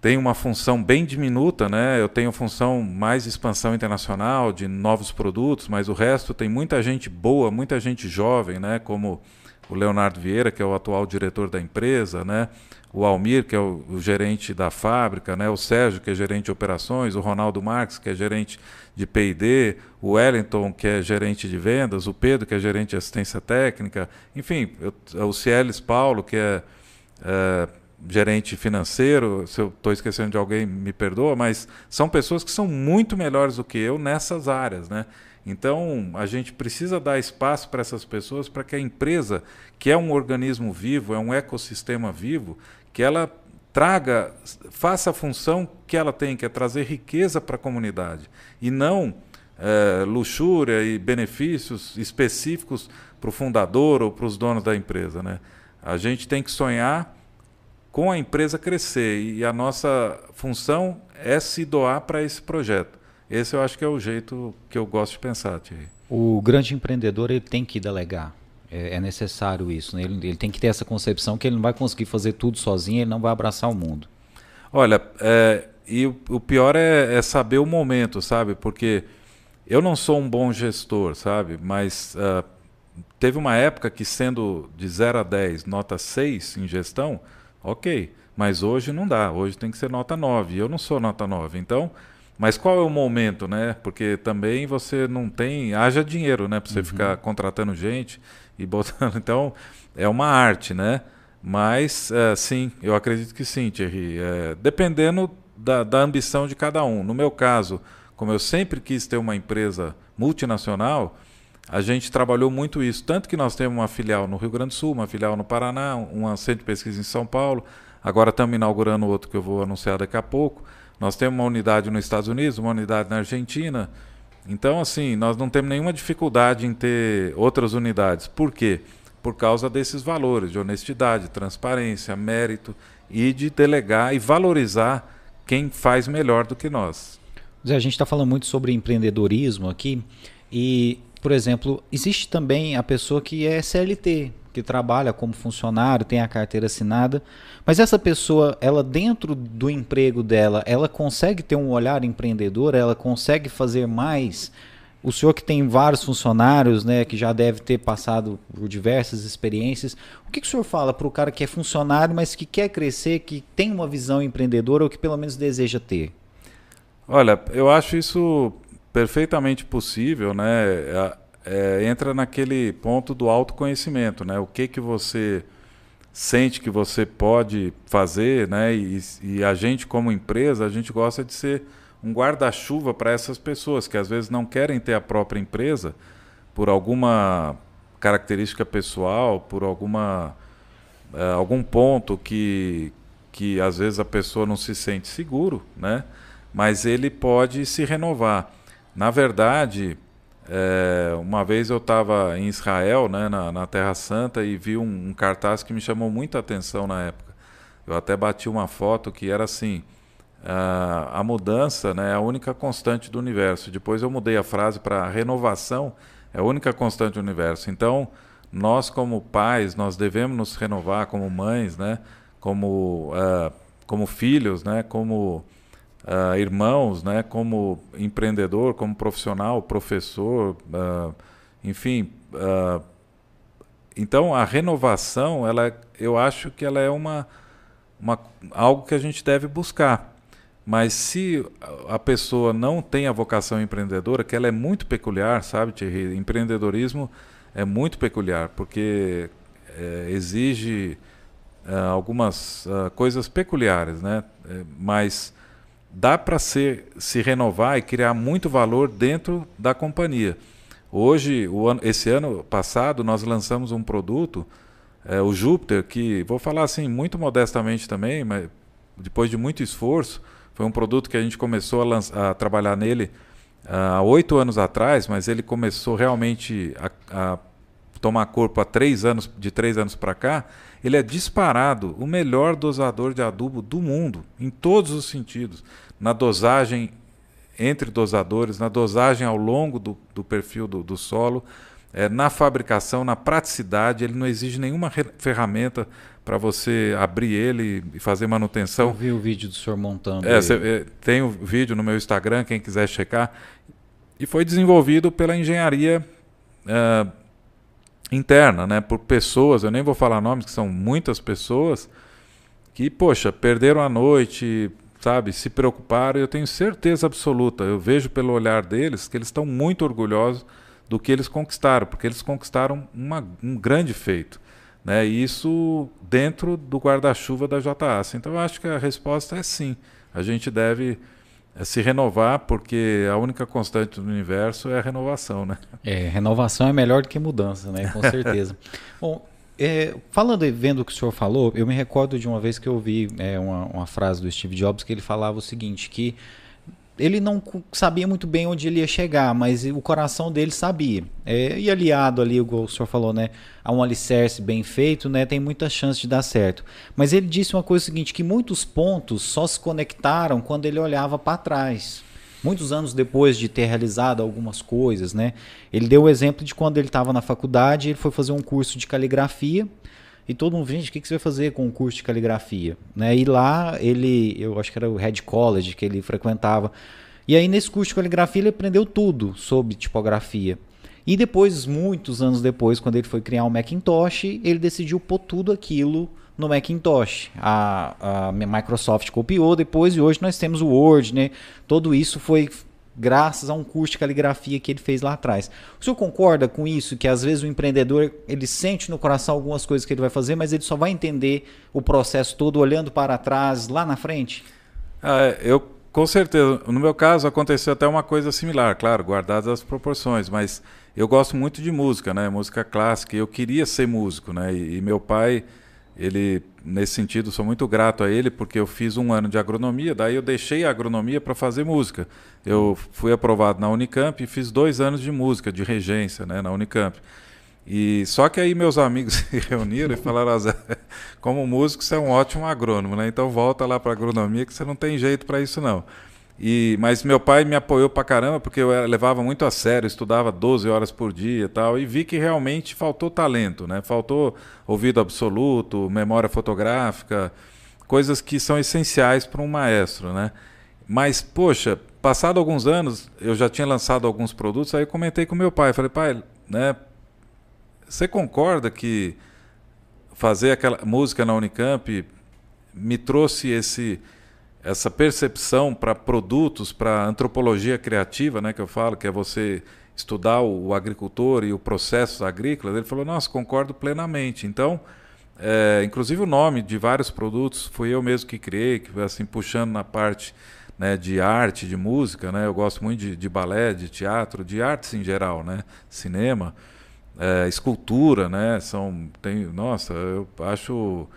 Speaker 2: tenho uma função bem diminuta, né? Eu tenho função mais expansão internacional, de novos produtos, mas o resto tem muita gente boa, muita gente jovem, né? Como o Leonardo Vieira, que é o atual diretor da empresa, né? o Almir, que é o, o, gerente da fábrica, né? o Sérgio, que é gerente de operações, o Ronaldo Marques, que é gerente de P&D, o Wellington, que é gerente de vendas, o Pedro, que é gerente de assistência técnica, enfim, eu, o Cielis Paulo, que é, é gerente financeiro, se eu estou esquecendo de alguém, me perdoa, mas são pessoas que são muito melhores do que eu nessas áreas, né? Então, a gente precisa dar espaço para essas pessoas para que a empresa, que é um organismo vivo, é um ecossistema vivo, que ela traga, faça a função que ela tem, que é trazer riqueza para a comunidade, e não é, luxúria e benefícios específicos para o fundador ou para os donos da empresa. Né? A gente tem que sonhar com a empresa crescer, e a nossa função é se doar para esse projeto. Esse eu acho que é o jeito que eu gosto de pensar, Thierry.
Speaker 1: O grande empreendedor ele tem que delegar. É, é necessário isso. Né? Ele, ele, tem que ter essa concepção que ele não vai conseguir fazer tudo sozinho, ele não vai abraçar o mundo.
Speaker 2: Olha, é, e o, o pior é, é, saber o momento, sabe? Porque eu não sou um bom gestor, sabe? Mas uh, teve uma época que, sendo de 0 a 10, nota 6 em gestão, ok. Mas hoje não dá. Hoje tem que ser nota 9. Eu não sou nota 9. Então mas qual é o momento, né? Porque também você não tem, haja dinheiro, né? Para você uhum. ficar contratando gente e botando. Então, é uma arte, né? Mas, é, sim, eu acredito que sim, Thierry. É, dependendo da, da ambição de cada um. No meu caso, como eu sempre quis ter uma empresa multinacional, a gente trabalhou muito isso. Tanto que nós temos uma filial no Rio Grande do Sul, uma filial no Paraná, uma centro de pesquisa em São Paulo. Agora estamos inaugurando outro que eu vou anunciar daqui a pouco. Nós temos uma unidade nos Estados Unidos, uma unidade na Argentina. Então, assim, nós não temos nenhuma dificuldade em ter outras unidades. Por quê? Por causa desses valores de honestidade, transparência, mérito e de delegar e valorizar quem faz melhor do que nós.
Speaker 1: Zé, a gente está falando muito sobre empreendedorismo aqui e, por exemplo, existe também a pessoa que é CLT, que trabalha como funcionário, tem a carteira assinada, mas essa pessoa, ela dentro do emprego dela, ela consegue ter um olhar empreendedor, ela consegue fazer mais. O senhor que tem vários funcionários, né, que já deve ter passado por diversas experiências, o que, que o senhor fala para o cara que é funcionário, mas que quer crescer, que tem uma visão empreendedora ou que pelo menos deseja ter?
Speaker 2: Olha, eu acho isso perfeitamente possível, né? É, entra naquele ponto do autoconhecimento, né? O que que você sente que você pode fazer, né? E, e a gente como empresa, a gente gosta de ser um guarda-chuva para essas pessoas que às vezes não querem ter a própria empresa por alguma característica pessoal, por alguma uh, algum ponto que que às vezes a pessoa não se sente seguro, né? Mas ele pode se renovar. Na verdade, é, uma vez eu estava em Israel, né, na, na, Terra Santa, e vi um, um, cartaz que me chamou muita atenção na época. Eu até bati uma foto que era assim: a, a mudança né, é a única constante do universo. Depois eu mudei a frase para renovação é a única constante do universo. Então, nós como pais, nós devemos nos renovar como mães, né, como, uh, como filhos, né, como uh, irmãos, né, como empreendedor, como profissional, professor, uh, enfim. Uh, então a renovação, ela, eu acho que ela é uma, uma, algo que a gente deve buscar. Mas se a pessoa não tem a vocação empreendedora, que ela é muito peculiar, sabe, Thierry? Empreendedorismo é muito peculiar, porque é, exige uh, algumas uh, coisas peculiares, né? É, mas dá para se renovar e criar muito valor dentro da companhia. Hoje, ano, esse ano passado, nós lançamos um produto, é, o Júpiter, que vou falar assim muito modestamente também, mas depois de muito esforço, foi um produto que a gente começou a, lançar, a trabalhar nele ah, há oito anos atrás, mas ele começou realmente a, a tomar corpo há três anos, de três anos para cá. Ele é disparado o melhor dosador de adubo do mundo, em todos os sentidos. Na dosagem entre dosadores, na dosagem ao longo do, do perfil do, do solo, é, na fabricação, na praticidade, ele não exige nenhuma ferramenta para você abrir ele e fazer manutenção. Eu
Speaker 1: vi o vídeo do senhor montando.
Speaker 2: É, cê, é, tem o um vídeo no meu Instagram, quem quiser checar. E foi desenvolvido pela engenharia é, interna, né, por pessoas, eu nem vou falar nomes, que são muitas pessoas, que, poxa, perderam a noite, sabe, se preocuparam, eu tenho certeza absoluta, eu vejo pelo olhar deles que eles estão muito orgulhosos do que eles conquistaram, porque eles conquistaram uma, um grande feito. Né? E isso dentro do guarda-chuva da JAS. Então eu acho que a resposta é sim. A gente deve é se renovar, porque a única constante do universo é a renovação, né?
Speaker 1: É, renovação é melhor do que mudança, né? Com certeza. Bom, é, falando e vendo o que o senhor falou, eu me recordo de uma vez que eu ouvi é, uma, uma frase do Steve Jobs que ele falava o seguinte, que ele não sabia muito bem onde ele ia chegar, mas o coração dele sabia. É, e aliado ali, igual o senhor falou, né, a um alicerce bem feito, né, tem muita chance de dar certo. Mas ele disse uma coisa seguinte, que muitos pontos só se conectaram quando ele olhava para trás. Muitos anos depois de ter realizado algumas coisas, né? Ele deu o exemplo de quando ele estava na faculdade, ele foi fazer um curso de caligrafia e todo mundo, gente, o que, que você vai fazer com o curso de caligrafia? Né? E lá ele, eu acho que era o Head College que ele frequentava. E aí nesse curso de caligrafia ele aprendeu tudo sobre tipografia. E depois, muitos anos depois, quando ele foi criar o Macintosh, ele decidiu pôr tudo aquilo no Macintosh. A, a Microsoft copiou depois e hoje nós temos o Word, né? Tudo isso foi graças a um curso de caligrafia que ele fez lá atrás. O senhor concorda com isso? Que às vezes o empreendedor ele sente no coração algumas coisas que ele vai fazer, mas ele só vai entender o processo todo olhando para trás lá na frente?
Speaker 2: Ah, eu com certeza. No meu caso aconteceu até uma coisa similar, claro, guardadas as proporções, mas eu gosto muito de música, né? Música clássica. Eu queria ser músico, né? E, e meu pai ele nesse sentido sou muito grato a ele porque eu fiz um ano de agronomia daí eu deixei a agronomia para fazer música. Eu fui aprovado na Unicamp e fiz dois anos de música de regência né, na Unicamp. E só que aí meus amigos se reuniram e falaram assim, como músico você é um ótimo agrônomo né? Então volta lá para agronomia que você não tem jeito para isso não E, mas meu pai me apoiou pra caramba, porque eu levava muito a sério, estudava 12 horas por dia e tal, e vi que realmente faltou talento, né? Faltou ouvido absoluto, memória fotográfica, coisas que são essenciais para um maestro, né? Mas, poxa, passado alguns anos, eu já tinha lançado alguns produtos, aí comentei com meu pai, falei, pai, né, você concorda que fazer aquela música na Unicamp me trouxe esse essa percepção para produtos, para antropologia criativa, né, que eu falo, que é você estudar o, agricultor e o processo agrícola, ele falou, nossa, concordo plenamente. Então, é, inclusive o nome de vários produtos fui eu mesmo que criei, que assim puxando na parte né, de arte, de música, né? Eu gosto muito de, de balé, de teatro, de artes em geral, né? Cinema, é, escultura, né? São tem, nossa, eu acho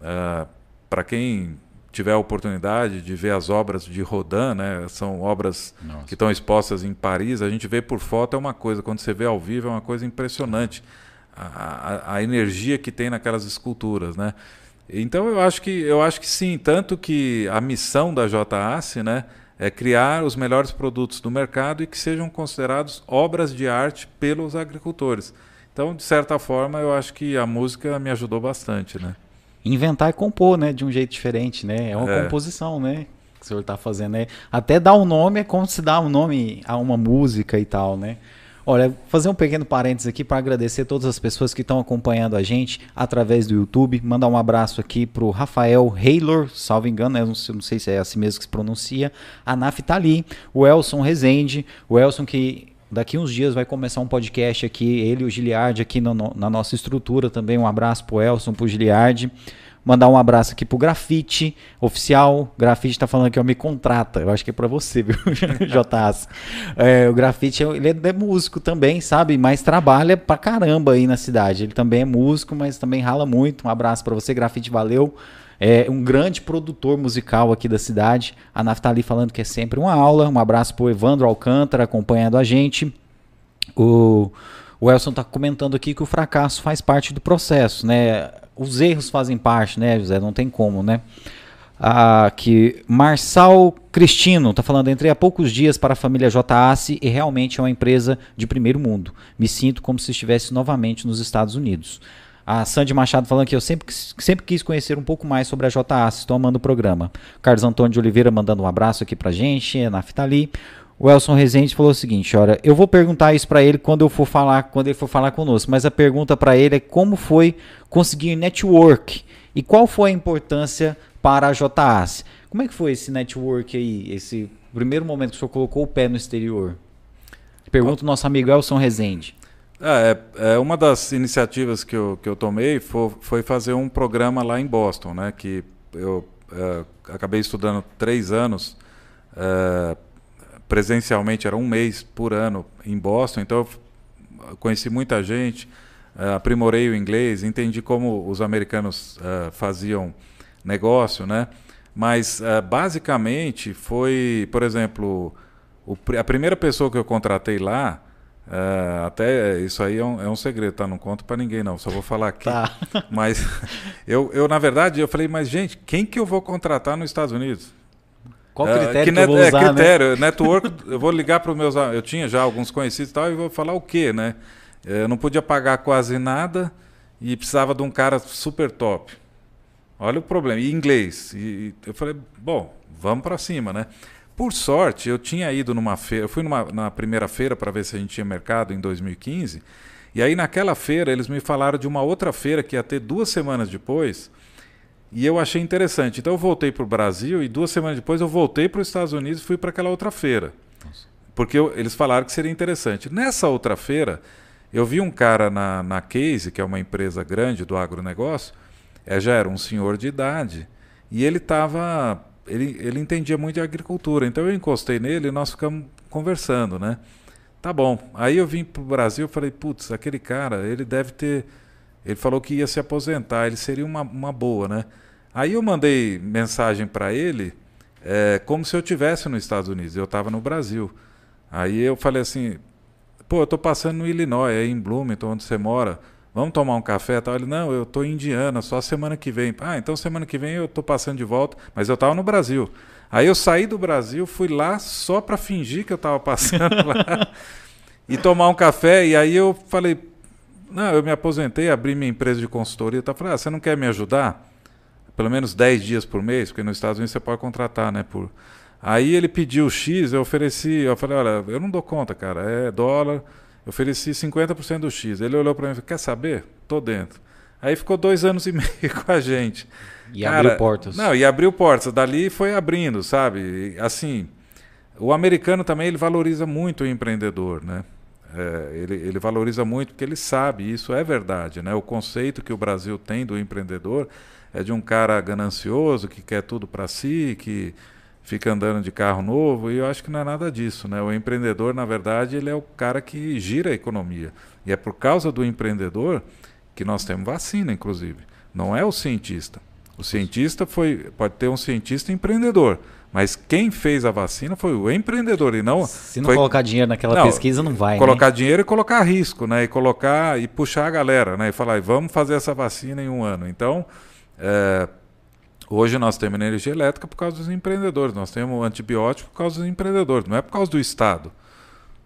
Speaker 2: é, para quem tiver a oportunidade de ver as obras de Rodin, né? São obras nossa. que estão expostas em Paris. A gente vê por foto é uma coisa, quando você vê ao vivo é uma coisa impressionante. A, a, a energia que tem naquelas esculturas, né? Então eu acho que eu acho que sim, tanto que a missão da JAC, né, é criar os melhores produtos do mercado e que sejam considerados obras de arte pelos agricultores. Então, de certa forma, eu acho que a música me ajudou bastante, né?
Speaker 1: Inventar e compor, né, de um jeito diferente, né? É uma é. composição, né? Que o senhor está fazendo, né? Até dar um nome é como se dá um nome a uma música e tal, né? Olha, fazer um pequeno parênteses aqui para agradecer todas as pessoas que estão acompanhando a gente através do YouTube. Mandar um abraço aqui para o Rafael Haylor, salvo engano, né? não, sei, não sei se é assim mesmo que se pronuncia. A Naftali, o Elson Rezende, o Elson que daqui uns dias vai começar um podcast aqui, ele e o Giliard aqui no, no, na nossa estrutura também. Um abraço para o Elson, para o Giliard. Mandar um abraço aqui pro Grafite Oficial. Grafite tá falando que eu me contrata. Eu acho que é para você, viu, Jotas? É, o Grafite, ele é músico também, sabe? Mas trabalha pra caramba aí na cidade. Ele também é músico, mas também rala muito. Um abraço para você, Grafite, valeu. É um grande produtor musical aqui da cidade. A Naftali falando que é sempre uma aula. Um abraço pro Evandro Alcântara acompanhando a gente. O, o Elson está comentando aqui que o fracasso faz parte do processo, né? os erros fazem parte, né, José? Não tem como, né? Ah, que Marçal Cristino está falando, entrei há poucos dias para a família JAC e realmente é uma empresa de primeiro mundo. Me sinto como se estivesse novamente nos Estados Unidos. A Sandy Machado falando que eu sempre, sempre quis conhecer um pouco mais sobre a JAC, estou amando o programa. Carlos Antônio de Oliveira mandando um abraço aqui para gente, a Naftali. O Elson Rezende falou o seguinte, olha, eu vou perguntar isso para ele quando eu for falar, quando ele for falar conosco, mas a pergunta para ele é como foi conseguir network e qual foi a importância para a JAS? Como é que foi esse network aí, esse primeiro momento que o senhor colocou o pé no exterior? Pergunta o nosso amigo Elson Rezende.
Speaker 2: É, é, é, uma das iniciativas que eu, que eu tomei foi, foi fazer um programa lá em Boston, né? Que eu é, acabei estudando três anos é, presencialmente era um mês por ano em Boston, então eu conheci muita gente, uh, aprimorei o inglês, entendi como os americanos uh, faziam negócio, né? Mas uh, basicamente foi, por exemplo, o, a primeira pessoa que eu contratei lá, até isso aí é um, é um, segredo, tá? Não conto para ninguém não, só vou falar aqui. Tá. Mas eu, eu, na verdade, eu falei, mas gente, quem que eu vou contratar nos Estados Unidos?
Speaker 1: Qual é, critério uh, que, que eu vou é, usar,
Speaker 2: é, critério, né? network, eu vou ligar para os meus... Eu tinha já alguns conhecidos e tal, e vou falar o quê, né? Eu não podia pagar quase nada e precisava de um cara super top. Olha o problema. E inglês. E eu falei, bom, vamos para cima, né? Por sorte, eu tinha ido numa feira, eu fui numa, na primeira feira para ver se a gente tinha mercado em 2015, e aí naquela feira eles me falaram de uma outra feira que ia ter duas semanas depois, e eu achei interessante. Então eu voltei para o Brasil e duas semanas depois eu voltei para os Estados Unidos e fui para aquela outra feira. Nossa. Porque eu, eles falaram que seria interessante. Nessa outra feira, eu vi um cara na, na Case, que é uma empresa grande do agronegócio, é, já era um senhor de idade, e ele estava. Ele, ele entendia muito de agricultura. Então eu encostei nele e nós ficamos conversando, né? Tá bom. Aí eu vim para o Brasil e falei, putz, aquele cara, ele deve ter ele falou que ia se aposentar, ele seria uma, uma boa, né? Aí eu mandei mensagem para ele, é, como se eu tivesse nos Estados Unidos, eu estava no Brasil. Aí eu falei assim, pô, eu estou passando no Illinois, aí em Bloomington, onde você mora, vamos tomar um café tal? Ele, não, eu estou em Indiana, só semana que vem. Ah, então semana que vem eu estou passando de volta, mas eu estava no Brasil. Aí eu saí do Brasil, fui lá só para fingir que eu estava passando lá e tomar um café. E aí eu falei, não, eu me aposentei, abri minha empresa de consultoria. Tá? Falei, ah, você não quer me ajudar? Pelo menos 10 dias por mês, porque nos Estados Unidos você pode contratar, né? Por... Aí ele pediu X, eu ofereci, eu falei, olha, eu não dou conta, cara, é dólar. Eu ofereci 50% do X. Ele olhou para mim e falou, quer saber? Tô dentro. Aí ficou dois anos e meio com a gente.
Speaker 1: E Cara, abriu portas.
Speaker 2: Não, e abriu portas. Dali foi abrindo, sabe? E, assim, o americano também ele valoriza muito o empreendedor, né? É, ele, ele valoriza muito porque ele sabe, isso é verdade, né? O conceito que o Brasil tem do empreendedor é de um cara ganancioso que quer tudo para si, que fica andando de carro novo, e eu acho que não é nada disso, né? O empreendedor, na verdade, ele é o cara que gira a economia. E é por causa do empreendedor que nós temos vacina, inclusive. Não é o cientista. O cientista foi, pode ter um cientista empreendedor, mas quem fez a vacina foi o empreendedor e não.
Speaker 1: Se não
Speaker 2: foi...
Speaker 1: colocar dinheiro naquela não, pesquisa, não vai.
Speaker 2: Colocar
Speaker 1: né?
Speaker 2: dinheiro e colocar risco, né? E colocar e puxar a galera, né? E falar, vamos fazer essa vacina em um ano. Então, é... hoje nós temos energia elétrica por causa dos empreendedores, nós temos antibiótico por causa dos empreendedores, não é por causa do Estado,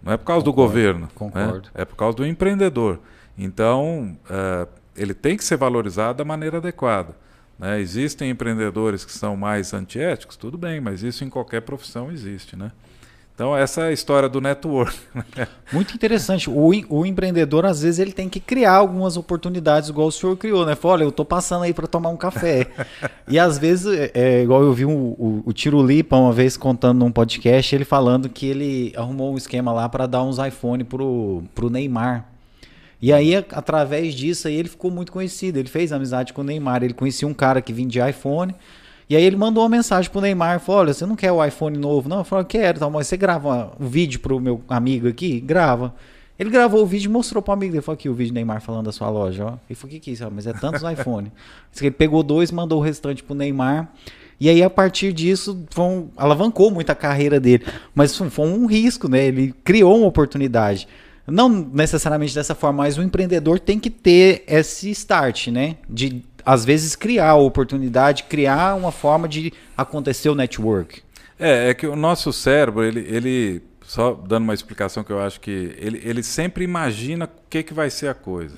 Speaker 2: não é por causa concordo, do governo, né?
Speaker 1: concordo.
Speaker 2: Né? é por causa do empreendedor. Então, é, ele tem que ser valorizado da maneira adequada. Né? Existem empreendedores que são mais antiéticos, tudo bem, mas isso em qualquer profissão existe. Né? Então, essa é a história do network.
Speaker 1: Né? Muito interessante. O, o empreendedor, às vezes, ele tem que criar algumas oportunidades, igual o senhor criou, né? Falou, olha, eu estou passando aí para tomar um café. e às vezes, é, é, igual eu vi o, o, o Tiro Lipa uma vez contando num podcast, ele falando que ele arrumou um esquema lá para dar uns iPhone pro, pro Neymar. E aí, através disso, aí ele ficou muito conhecido. Ele fez amizade com o Neymar. Ele conhecia um cara que vendia iPhone. E aí ele mandou uma mensagem pro Neymar, falou, olha, você não quer o iPhone novo? Não, eu falei, quero, tá, mas você grava um vídeo pro meu amigo aqui? Grava. Ele gravou o vídeo e mostrou pro amigo dele, falou aqui o vídeo do Neymar falando da sua loja, ó. Ele falou, o que que é isso? Mas é tantos iPhone. Ele pegou dois, mandou o restante pro Neymar. E aí, a partir disso, foi alavancou muito a carreira dele. Mas foi um risco, né? Ele criou uma oportunidade. Não necessariamente dessa forma, mas o empreendedor tem que ter esse start, né? De às vezes criar a oportunidade, criar uma forma de acontecer o network.
Speaker 2: É, é que o nosso cérebro, ele, ele só dando uma explicação que eu acho que ele, ele sempre imagina o que, que vai ser a coisa.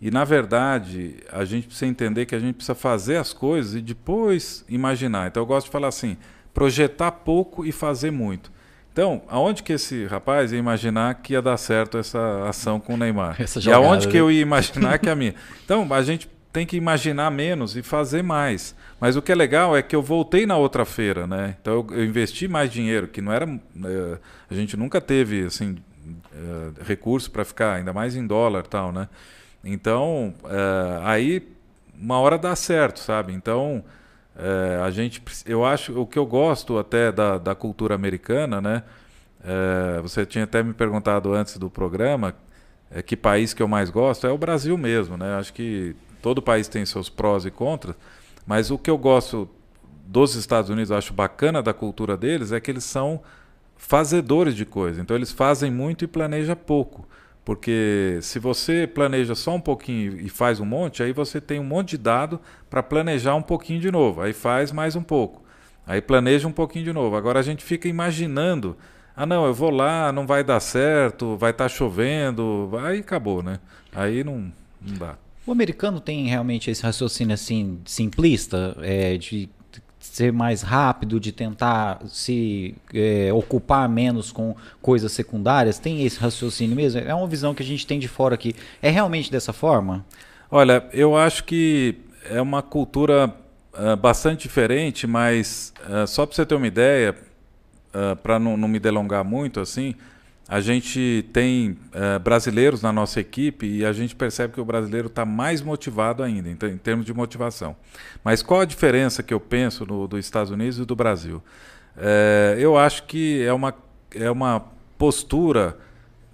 Speaker 2: E na verdade, a gente precisa entender que a gente precisa fazer as coisas e depois imaginar. Então eu gosto de falar assim, projetar pouco e fazer muito. Então, aonde que esse rapaz ia imaginar que ia dar certo essa ação com o Neymar? Essa jogada, e aonde que eu né? ia imaginar que a minha? Então, a gente tem que imaginar menos e fazer mais. Mas o que é legal é que eu voltei na outra feira, né? Então eu, eu investi mais dinheiro, que não era, é, a gente nunca teve assim é, recurso para ficar, ainda mais em dólar, tal, né? Então é, aí uma hora dá certo, sabe? Então a gente, eu acho, o que eu gosto até da, da cultura americana, né? Você tinha até me perguntado antes do programa que país que eu mais gosto é o Brasil mesmo, né? Acho que todo país tem seus prós e contras, mas o que eu gosto dos Estados Unidos, acho bacana da cultura deles é que eles são fazedores de coisas. Então eles fazem muito e planejam pouco. Porque se você planeja só um pouquinho e faz um monte, aí você tem um monte de dado para planejar um pouquinho de novo. Aí faz mais um pouco. Aí planeja um pouquinho de novo. Agora a gente fica imaginando, ah não, eu vou lá, não vai dar certo, vai estar tá chovendo, aí acabou, né? Aí não, não dá.
Speaker 1: O americano tem realmente esse raciocínio assim simplista, é, de ser mais rápido, de tentar se é, ocupar menos com coisas secundárias? Tem esse raciocínio mesmo? É uma visão que a gente tem de fora aqui. É realmente dessa forma?
Speaker 2: Olha, eu acho que é uma cultura uh, bastante diferente, mas uh, só para você ter uma ideia, uh, para não, não me delongar muito assim, a gente tem uh, brasileiros na nossa equipe e a gente percebe que o brasileiro está mais motivado ainda, em, em, termos de motivação. Mas qual a diferença que eu penso no, dos Estados Unidos e do Brasil? É, eu acho que é uma, é uma postura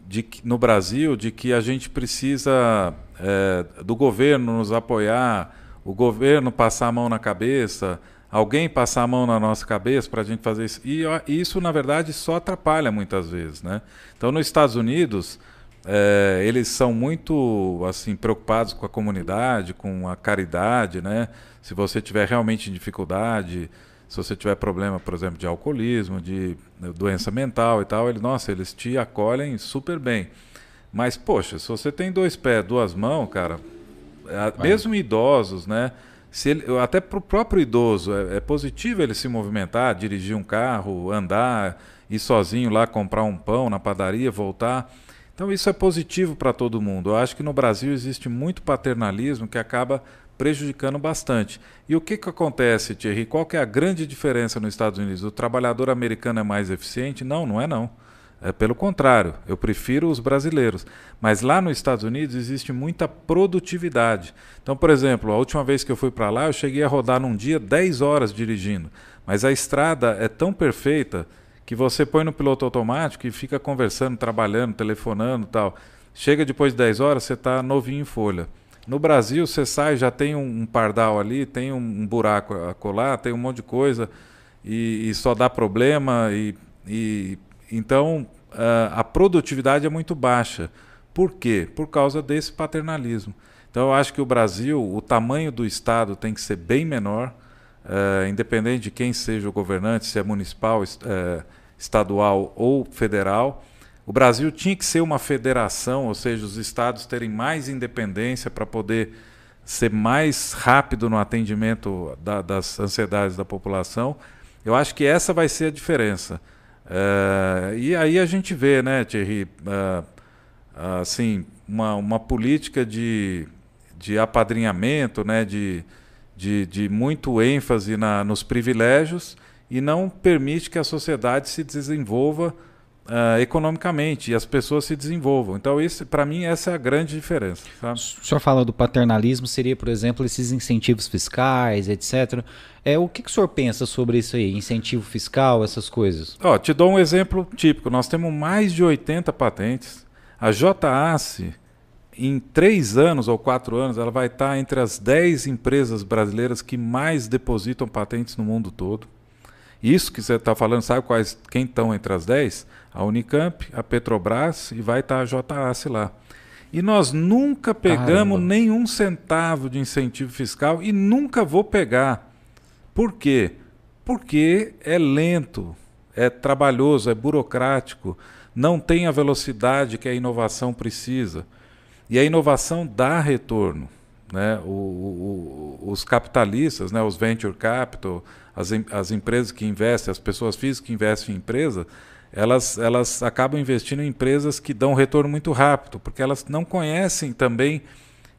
Speaker 2: de, no Brasil de que a gente precisa é, do governo nos apoiar, o governo passar a mão na cabeça, alguém passar a mão na nossa cabeça para a gente fazer isso. E isso, na verdade, só atrapalha muitas vezes. Né? Então, nos Estados Unidos, é, eles são muito assim preocupados com a comunidade, com a caridade. Né? Se você tiver realmente dificuldade, se você tiver problema, por exemplo, de alcoolismo, de né, doença mental e tal, ele, nossa, eles te acolhem super bem. Mas, poxa, se você tem dois pés, duas mãos, cara, mesmo idosos, né? Se ele, até para o próprio idoso é, é, positivo ele se movimentar, dirigir um carro, andar, ir sozinho lá comprar um pão na padaria, voltar. Então isso é positivo para todo mundo. Eu acho que no Brasil existe muito paternalismo que acaba prejudicando bastante. E o que, que acontece, Thierry? Qual que é a grande diferença nos Estados Unidos? O trabalhador americano é mais eficiente? Não, não é não. É pelo contrário, eu prefiro os brasileiros. Mas lá nos Estados Unidos existe muita produtividade. Então, por exemplo, a última vez que eu fui para lá, eu cheguei a rodar num dia 10 horas dirigindo. Mas a estrada é tão perfeita que você põe no piloto automático e fica conversando, trabalhando, telefonando tal. Chega depois de 10 horas, você está novinho em folha. No Brasil, você sai, já tem um, um pardal ali, tem um, um, buraco a colar, tem um monte de coisa e, e só dá problema e, e então, a produtividade é muito baixa. Por quê? Por causa desse paternalismo. Então, eu acho que o Brasil, o tamanho do Estado tem que ser bem menor, uh, independente de quem seja o governante, se é municipal, uh, estadual ou federal. O Brasil tinha que ser uma federação, ou seja, os estados terem mais independência para poder ser mais rápido no atendimento da, das ansiedades da população. Eu acho que essa vai ser a diferença. Uh, e aí a gente vê, né, Thierry, uh, assim, uma, uma política de, de apadrinhamento, né, de, de, de muito ênfase na, nos privilégios e não permite que a sociedade se desenvolva uh, economicamente e as pessoas se desenvolvam. Então, para mim, essa é a grande diferença. Sabe?
Speaker 1: O senhor fala do paternalismo, seria, por exemplo, esses incentivos fiscais, etc. É, o que, que o senhor pensa sobre isso aí? Incentivo fiscal, essas coisas?
Speaker 2: Ó, te dou um exemplo típico. Nós temos mais de 80 patentes. A JAC, em três anos ou quatro anos, ela vai estar entre as 10 empresas brasileiras que mais depositam patentes no mundo todo. Isso que você está falando, sabe quais, quem estão entre as 10? A Unicamp, a Petrobras e vai estar a JAC lá. E nós nunca pegamos Caramba. nenhum centavo de incentivo fiscal e nunca vou pegar. Por quê? Porque é lento, é trabalhoso, é burocrático, não tem a velocidade que a inovação precisa. E a inovação dá retorno. Né? O, o, os capitalistas, né? os venture capital, as, as empresas que investem, as pessoas físicas que investem em empresa, elas, elas acabam investindo em empresas que dão retorno muito rápido, porque elas não conhecem também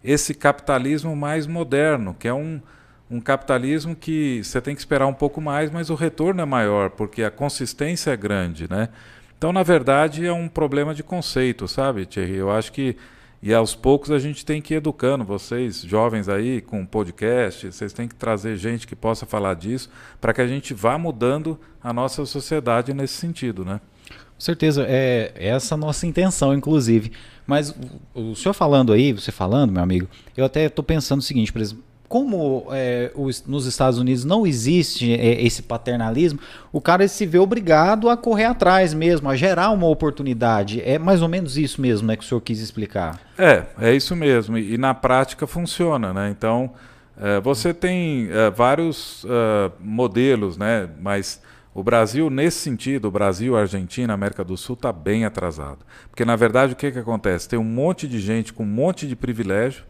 Speaker 2: esse capitalismo mais moderno, que é um, um capitalismo que você tem que esperar um pouco mais, mas o retorno é maior, porque a consistência é grande. Né? Então, na verdade, é um problema de conceito, sabe, Thierry? Eu acho que e aos poucos a gente tem que ir educando vocês, jovens aí, com podcast, vocês têm que trazer gente que possa falar disso, para que a gente vá mudando a nossa sociedade nesse sentido, né?
Speaker 1: Com certeza, é, é essa nossa intenção, inclusive. Mas o senhor falando aí, você falando, meu amigo, eu até estou pensando o seguinte, por exemplo, como é, os, nos Estados Unidos não existe é, esse paternalismo, o cara se vê obrigado a correr atrás mesmo, a gerar uma oportunidade. É mais ou menos isso mesmo né, que o senhor quis explicar.
Speaker 2: É, é isso mesmo. E, e na prática funciona. Né? Então, é, você tem é, vários é, modelos, né? mas o Brasil, nesse sentido, o Brasil, a Argentina, a América do Sul, está bem atrasado. Porque, na verdade, o que, que acontece? Tem um monte de gente com um monte de privilégio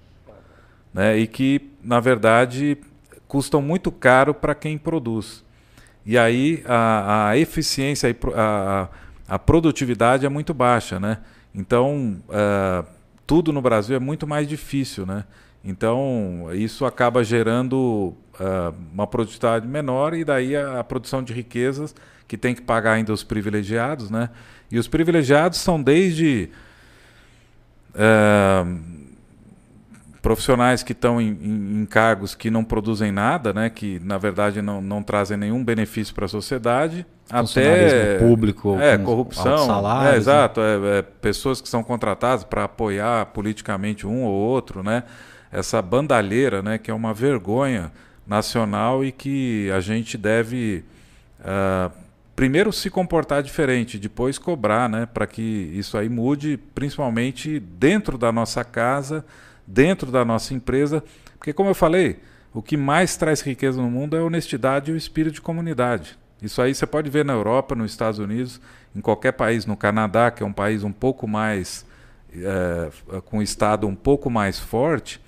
Speaker 2: né, e que, na verdade, custam muito caro para quem produz. E aí a, a eficiência, a, a, produtividade é muito baixa. Né? Então, uh, tudo no Brasil é muito mais difícil. Né? Então, isso acaba gerando uh, uma produtividade menor e daí a, a, produção de riquezas que tem que pagar ainda os privilegiados. Né? E os privilegiados são desde. Uh, profissionais que estão em, em, em, cargos que não produzem nada, né, que na verdade não, não trazem nenhum benefício para a sociedade,
Speaker 1: até público,
Speaker 2: é corrupção, salários, é, né? exato, é, é, pessoas que são contratadas para apoiar politicamente um ou outro, né, essa bandalheira, né, que é uma vergonha nacional e que a gente deve uh, primeiro se comportar diferente, depois cobrar, né, para que isso aí mude, principalmente dentro da nossa casa dentro da nossa empresa, porque como eu falei, o que mais traz riqueza no mundo é a honestidade e o espírito de comunidade. Isso aí você pode ver na Europa, nos Estados Unidos, em qualquer país, no Canadá, que é um país um pouco mais. É, com um Estado um pouco mais forte,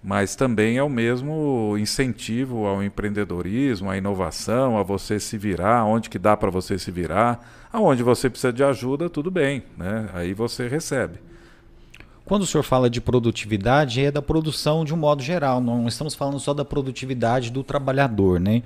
Speaker 2: mas também é o mesmo incentivo ao empreendedorismo, à inovação, a você se virar, onde que dá para você se virar, aonde você precisa de ajuda, tudo bem, né? aí você recebe.
Speaker 1: Quando o senhor fala de produtividade, é da produção de um modo geral, não estamos falando só da produtividade do trabalhador, né?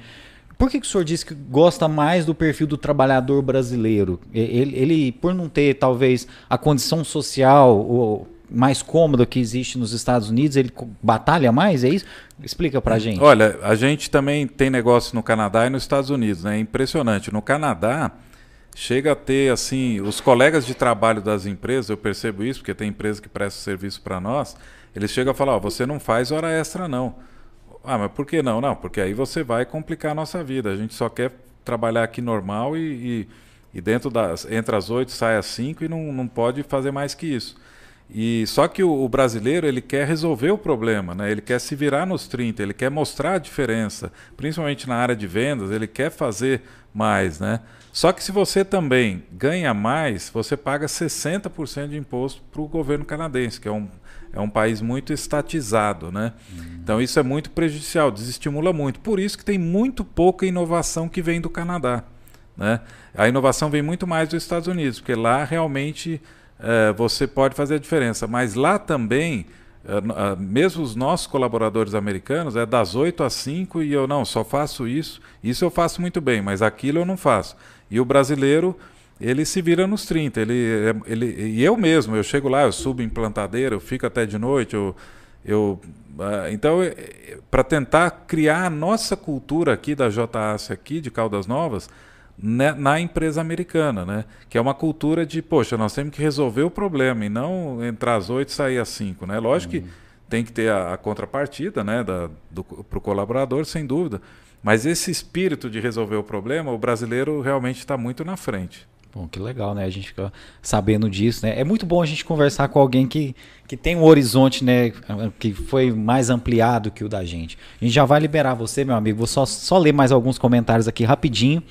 Speaker 1: Por que, que o senhor disse que gosta mais do perfil do trabalhador brasileiro? Ele, ele por não ter, talvez, a condição social mais cômoda que existe nos Estados Unidos, ele batalha mais, é isso? Explica pra gente.
Speaker 2: Olha, a gente também tem negócio no Canadá e nos Estados Unidos, né? É impressionante. No Canadá, chega a ter assim, os colegas de trabalho das empresas, eu percebo isso, porque tem empresa que presta serviço para nós, eles chegam a falar, oh, você não faz hora extra não. Ah, mas por que não? Não, porque aí você vai complicar a nossa vida. A gente só quer trabalhar aqui normal e, e, e dentro das entre as oito sai às cinco e não, não pode fazer mais que isso. E só que o, o, brasileiro ele quer resolver o problema, né? Ele quer se virar nos 30, ele quer mostrar a diferença, principalmente na área de vendas, ele quer fazer mais, né? Só que se você também ganha mais, você paga 60% de imposto para o governo canadense, que é um, é um país muito estatizado. Né? Uhum. Então isso é muito prejudicial, desestimula muito. Por isso que tem muito pouca inovação que vem do Canadá. Né? A inovação vem muito mais dos Estados Unidos, porque lá realmente é, você pode fazer a diferença. Mas lá também Uh, mesmo os nossos colaboradores americanos, é das 8 às 5 e eu não, só faço isso. Isso eu faço muito bem, mas aquilo eu não faço. E o brasileiro, ele se vira nos 30. Ele, ele, e eu mesmo, eu chego lá, eu subo em plantadeira, eu fico até de noite. Eu, eu, uh, então, para tentar criar a nossa cultura aqui da JAS, aqui de Caldas Novas, né, na empresa americana, né? Que é uma cultura de, poxa, nós temos que resolver o problema e não entrar às oito e sair às cinco, né? Lógico uhum. que tem que ter a, a contrapartida, né, para o colaborador, sem dúvida. Mas esse espírito de resolver o problema, o brasileiro realmente está muito na frente.
Speaker 1: Bom, que legal, né? A gente fica sabendo disso, né? É muito bom a gente conversar com alguém que, que tem um horizonte, né? Que foi mais ampliado que o da gente. A gente já vai liberar você, meu amigo. Vou só, só ler mais alguns comentários aqui rapidinho.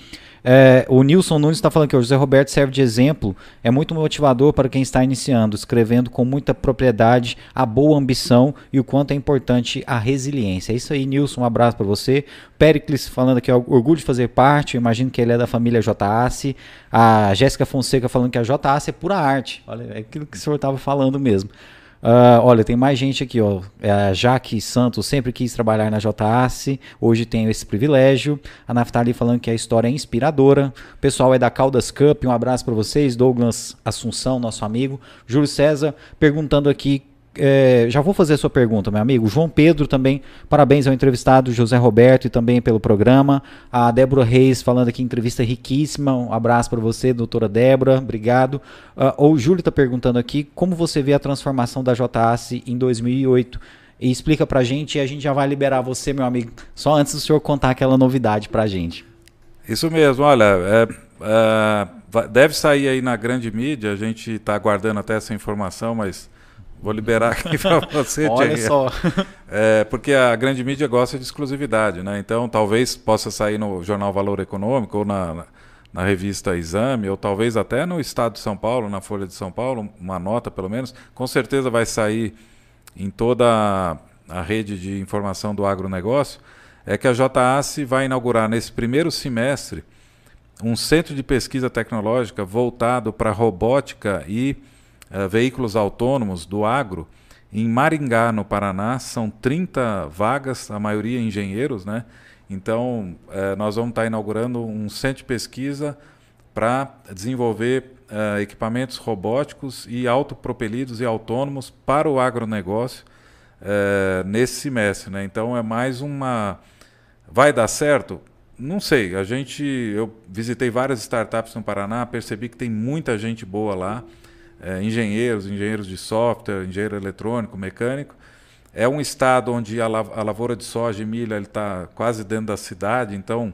Speaker 1: É, o Nilson Nunes está falando que o José Roberto serve de exemplo, é muito motivador para quem está iniciando, escrevendo com muita propriedade a boa ambição e o quanto é importante a resiliência. É isso aí, Nilson, um abraço para você. Pericles falando é orgulho de fazer parte, eu imagino que ele é da família JAC. A Jéssica Fonseca falando que a JAC é pura arte. Olha, é aquilo que o senhor estava falando mesmo. Uh, olha, tem mais gente aqui, ó. É Jaque Santos sempre quis trabalhar na JAC, hoje tenho esse privilégio. A Naftali falando que a história é inspiradora. O pessoal é da Caldas Cup, um abraço para vocês. Douglas Assunção, nosso amigo. Júlio César perguntando aqui é, já vou fazer a sua pergunta, meu amigo. João Pedro também, parabéns ao entrevistado José Roberto e também pelo programa. A Débora Reis falando aqui, entrevista riquíssima. Um abraço para você, doutora Débora, obrigado. Uh, o Júlio está perguntando aqui como você vê a transformação da JAS em 2008. E explica para a gente e a gente já vai liberar você, meu amigo, só antes do senhor contar aquela novidade para a gente.
Speaker 2: Isso mesmo, olha, é, é, deve sair aí na grande mídia, a gente está aguardando até essa informação, mas Vou liberar aqui para você,
Speaker 1: Olha Thierry. só.
Speaker 2: É, porque a grande mídia gosta de exclusividade, né? Então talvez possa sair no jornal Valor Econômico ou na, na revista Exame, ou talvez até no Estado de São Paulo, na Folha de São Paulo, uma nota pelo menos. Com certeza vai sair em toda a rede de informação do agronegócio. É que a JAS vai inaugurar nesse primeiro semestre um centro de pesquisa tecnológica voltado para robótica e uh, veículos autônomos do agro. Em Maringá, no Paraná, são 30 vagas, a maioria engenheiros, né? Então, uh, nós vamos estar inaugurando um centro de pesquisa para desenvolver uh, equipamentos robóticos e autopropelidos e autônomos para o agronegócio nesse semestre. Né? Então, é mais uma. Vai dar certo? Não sei. A gente, eu visitei várias startups no Paraná, percebi que tem muita gente boa lá é, engenheiros, engenheiros de software, engenheiro eletrônico, mecânico. É um estado onde a, lavoura de soja e milho está quase dentro da cidade, então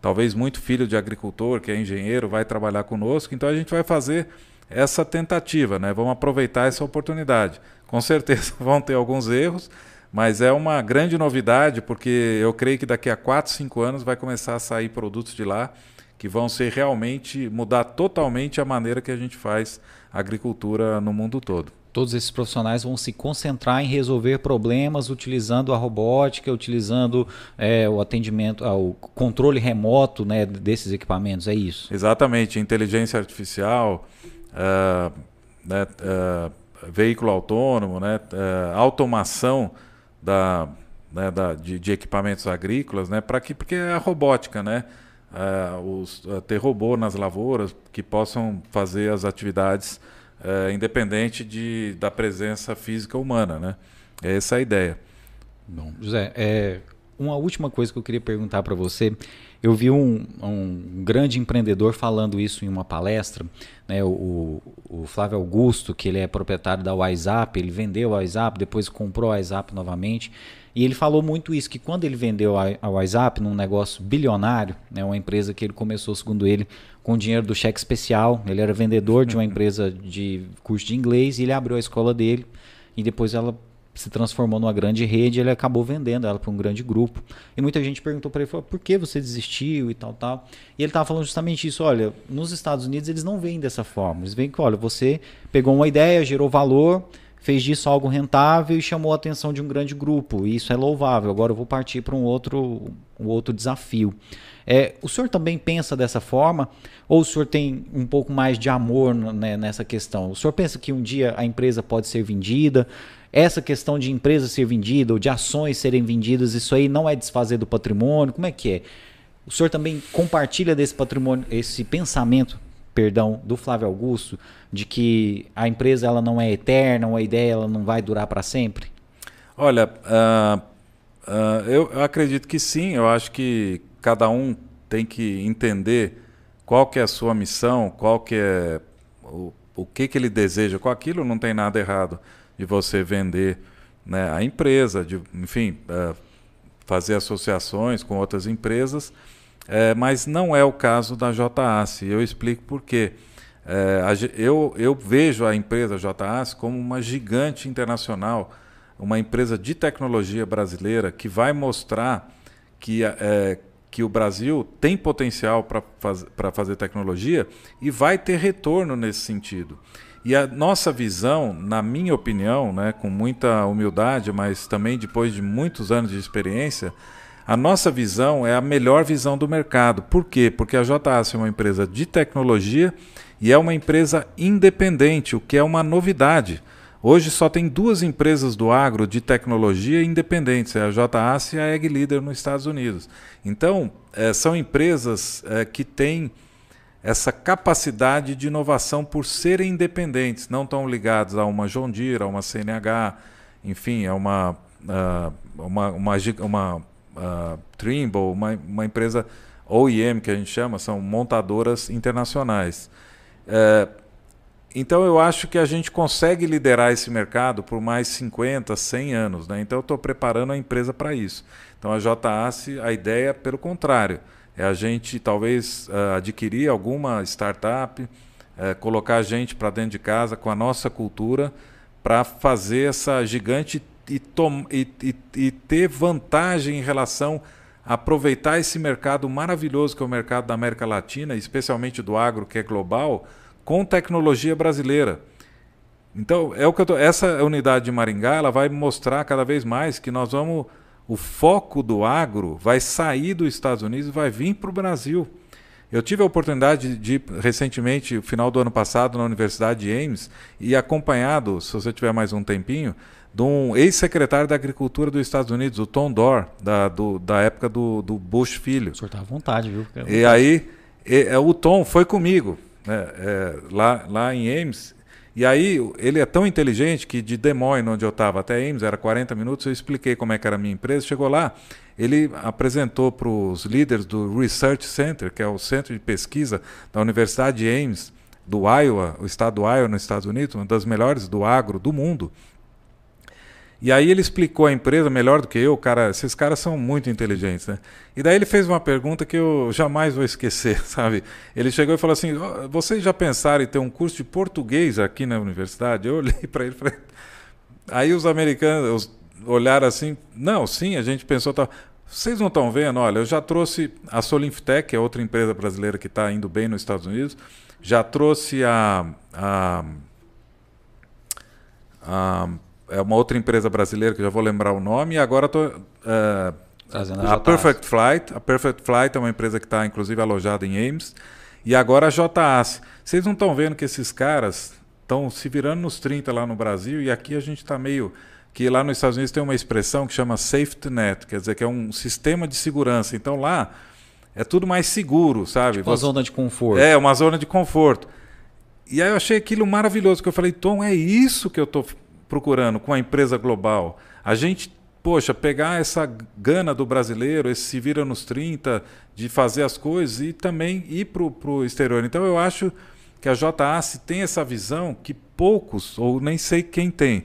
Speaker 2: talvez muito filho de agricultor que é engenheiro vai trabalhar conosco. Então a gente vai fazer essa tentativa, né? Vamos aproveitar essa oportunidade. Com certeza vão ter alguns erros, Mas é uma grande novidade, porque eu creio que daqui a 4, 5 anos vai começar a sair produtos de lá que vão ser realmente mudar totalmente a maneira que a gente faz agricultura no mundo todo.
Speaker 1: Todos esses profissionais vão se concentrar em resolver problemas utilizando a robótica, utilizando é, o atendimento, ah, o controle remoto né, desses equipamentos, é isso?
Speaker 2: Exatamente, inteligência artificial, uh, né, uh, veículo autônomo, né, uh, automação da, né, da, de, de, equipamentos agrícolas, né, para que porque é a robótica, né, uh, os, uh, ter robô nas lavouras que possam fazer as atividades uh, independente de, da presença física humana, né? Essa é a ideia.
Speaker 1: Bom, José, é, uma última coisa que eu queria perguntar para você. Eu vi um, um, grande empreendedor falando isso em uma palestra, né, o, o, Flávio Augusto, que ele é proprietário da WhatsApp, ele vendeu a WhatsApp, depois comprou a WhatsApp novamente, e ele falou muito isso, que quando ele vendeu a, a WhatsApp num negócio bilionário, né, uma empresa que ele começou, segundo ele, com dinheiro do cheque especial, ele era vendedor de uma empresa de curso de inglês, e ele abriu a escola dele, e depois ela se transformou numa grande rede, ele acabou vendendo ela para um grande grupo. E muita gente perguntou para ele, por que você desistiu e tal, tal. E ele estava falando justamente isso, olha, nos Estados Unidos eles não veem dessa forma. Eles veem que, olha, você pegou uma ideia, gerou valor, fez disso algo rentável e chamou a atenção de um grande grupo. E isso é louvável. Agora eu vou partir para um outro, um outro desafio. É, o senhor também pensa dessa forma? Ou o senhor tem um pouco mais de amor né, nessa questão? O senhor pensa que um dia a empresa pode ser vendida? Essa questão de empresa ser vendida ou de ações serem vendidas, isso aí não é desfazer do patrimônio? Como é que é? O senhor também compartilha desse patrimônio, esse pensamento perdão, do Flávio Augusto, de que a empresa ela não é eterna, a ideia ela não vai durar para sempre?
Speaker 2: Olha, uh, uh, eu, eu, acredito que sim. Eu acho que cada um tem que entender qual que é a sua missão, qual que é o, o que, que ele deseja com aquilo. Não tem nada errado de você vender né, a empresa, de, enfim, uh, fazer associações com outras empresas é, mas não é o caso da JAS. Eu explico por quê. É, eu, eu vejo a empresa JAS como uma gigante internacional, uma empresa de tecnologia brasileira que vai mostrar que, é, que o Brasil tem potencial para faz, fazer tecnologia e vai ter retorno nesse sentido. E a nossa visão, na minha opinião, né, com muita humildade, mas também depois de muitos anos de experiência, a nossa visão é a melhor visão do mercado. Por quê? Porque a JAS é uma empresa de tecnologia e é uma empresa independente, o que é uma novidade. Hoje só tem duas empresas do agro de tecnologia independentes, é a JAS e a Ag Leader nos Estados Unidos. Então, é, são empresas é, que têm essa capacidade de inovação por serem independentes, não estão ligados a uma John Deere, a uma CNH, enfim, a uma, uh, uma, uma, uma uh, Trimble, uma, uma empresa OEM que a gente chama, são montadoras internacionais. É, então eu acho que a gente consegue liderar esse mercado por mais 50, 100 anos. Né? Então eu estou preparando a empresa para isso. Então a JAS, a ideia, pelo contrário, é a gente talvez uh, adquirir alguma startup, uh, colocar a gente para dentro de casa com a nossa cultura para fazer essa gigante e, e, e, e ter vantagem em relação a aproveitar esse mercado maravilhoso que é o mercado da América Latina, especialmente do agro, que é global, com tecnologia brasileira. Então, é o que tô, essa unidade de Maringá ela vai mostrar cada vez mais que nós vamos. O foco do agro vai sair dos Estados Unidos e vai vir para o Brasil. Eu tive a oportunidade de, de, recentemente, no final do ano passado, na Universidade de Ames, e acompanhado, se você tiver mais um tempinho, de um ex-secretário da Agricultura dos Estados Unidos, o Tom Dor, da, do, da época do, do Bush Filho. O
Speaker 1: senhor está à vontade, viu?
Speaker 2: E aí, e, é, o Tom foi comigo, né, é, lá, lá em Ames. E aí, ele é tão inteligente que de Des Moines, onde eu estava, até Ames, era 40 minutos, eu expliquei como é que era a minha empresa. Chegou lá, ele apresentou para os líderes do Research Center, que é o centro de pesquisa da Universidade de Ames, do Iowa, o estado do Iowa, nos Estados Unidos, uma das melhores do agro do mundo. E aí ele explicou a empresa melhor do que eu, cara, esses caras são muito inteligentes, né? E daí ele fez uma pergunta que eu jamais vou esquecer, sabe? Ele chegou e falou assim: "Vocês já pensaram em ter um curso de português aqui na universidade?" Eu olhei para ele, falei... aí os americanos, os, olharam assim, não, sim, a gente pensou, tá, vocês não estão vendo? Olha, eu já trouxe a Solinftec, que é outra empresa brasileira que está indo bem nos Estados Unidos, já trouxe a, a, a, é uma outra empresa brasileira que eu já vou lembrar o nome, e agora estou uh, Trazendo a, a Perfect Flight. A Perfect Flight é uma empresa que está, inclusive, alojada em Ames. E agora a JAS. Vocês não estão vendo que esses caras estão se virando nos 30 lá no Brasil e aqui a gente está meio. Que lá nos Estados Unidos tem uma expressão que chama safety net, quer dizer, que é um sistema de segurança. Então lá é tudo mais seguro, sabe?
Speaker 1: Tipo uma Você... zona de conforto.
Speaker 2: É, uma zona de conforto. E aí eu achei aquilo maravilhoso, que eu falei, Tom, é isso que eu estou procurando com a empresa global. A gente poxa, pegar essa gana do brasileiro, esse se vira nos 30, de fazer as coisas e também ir para o exterior. Então eu acho que a JAS tem essa visão que poucos, ou nem sei quem tem.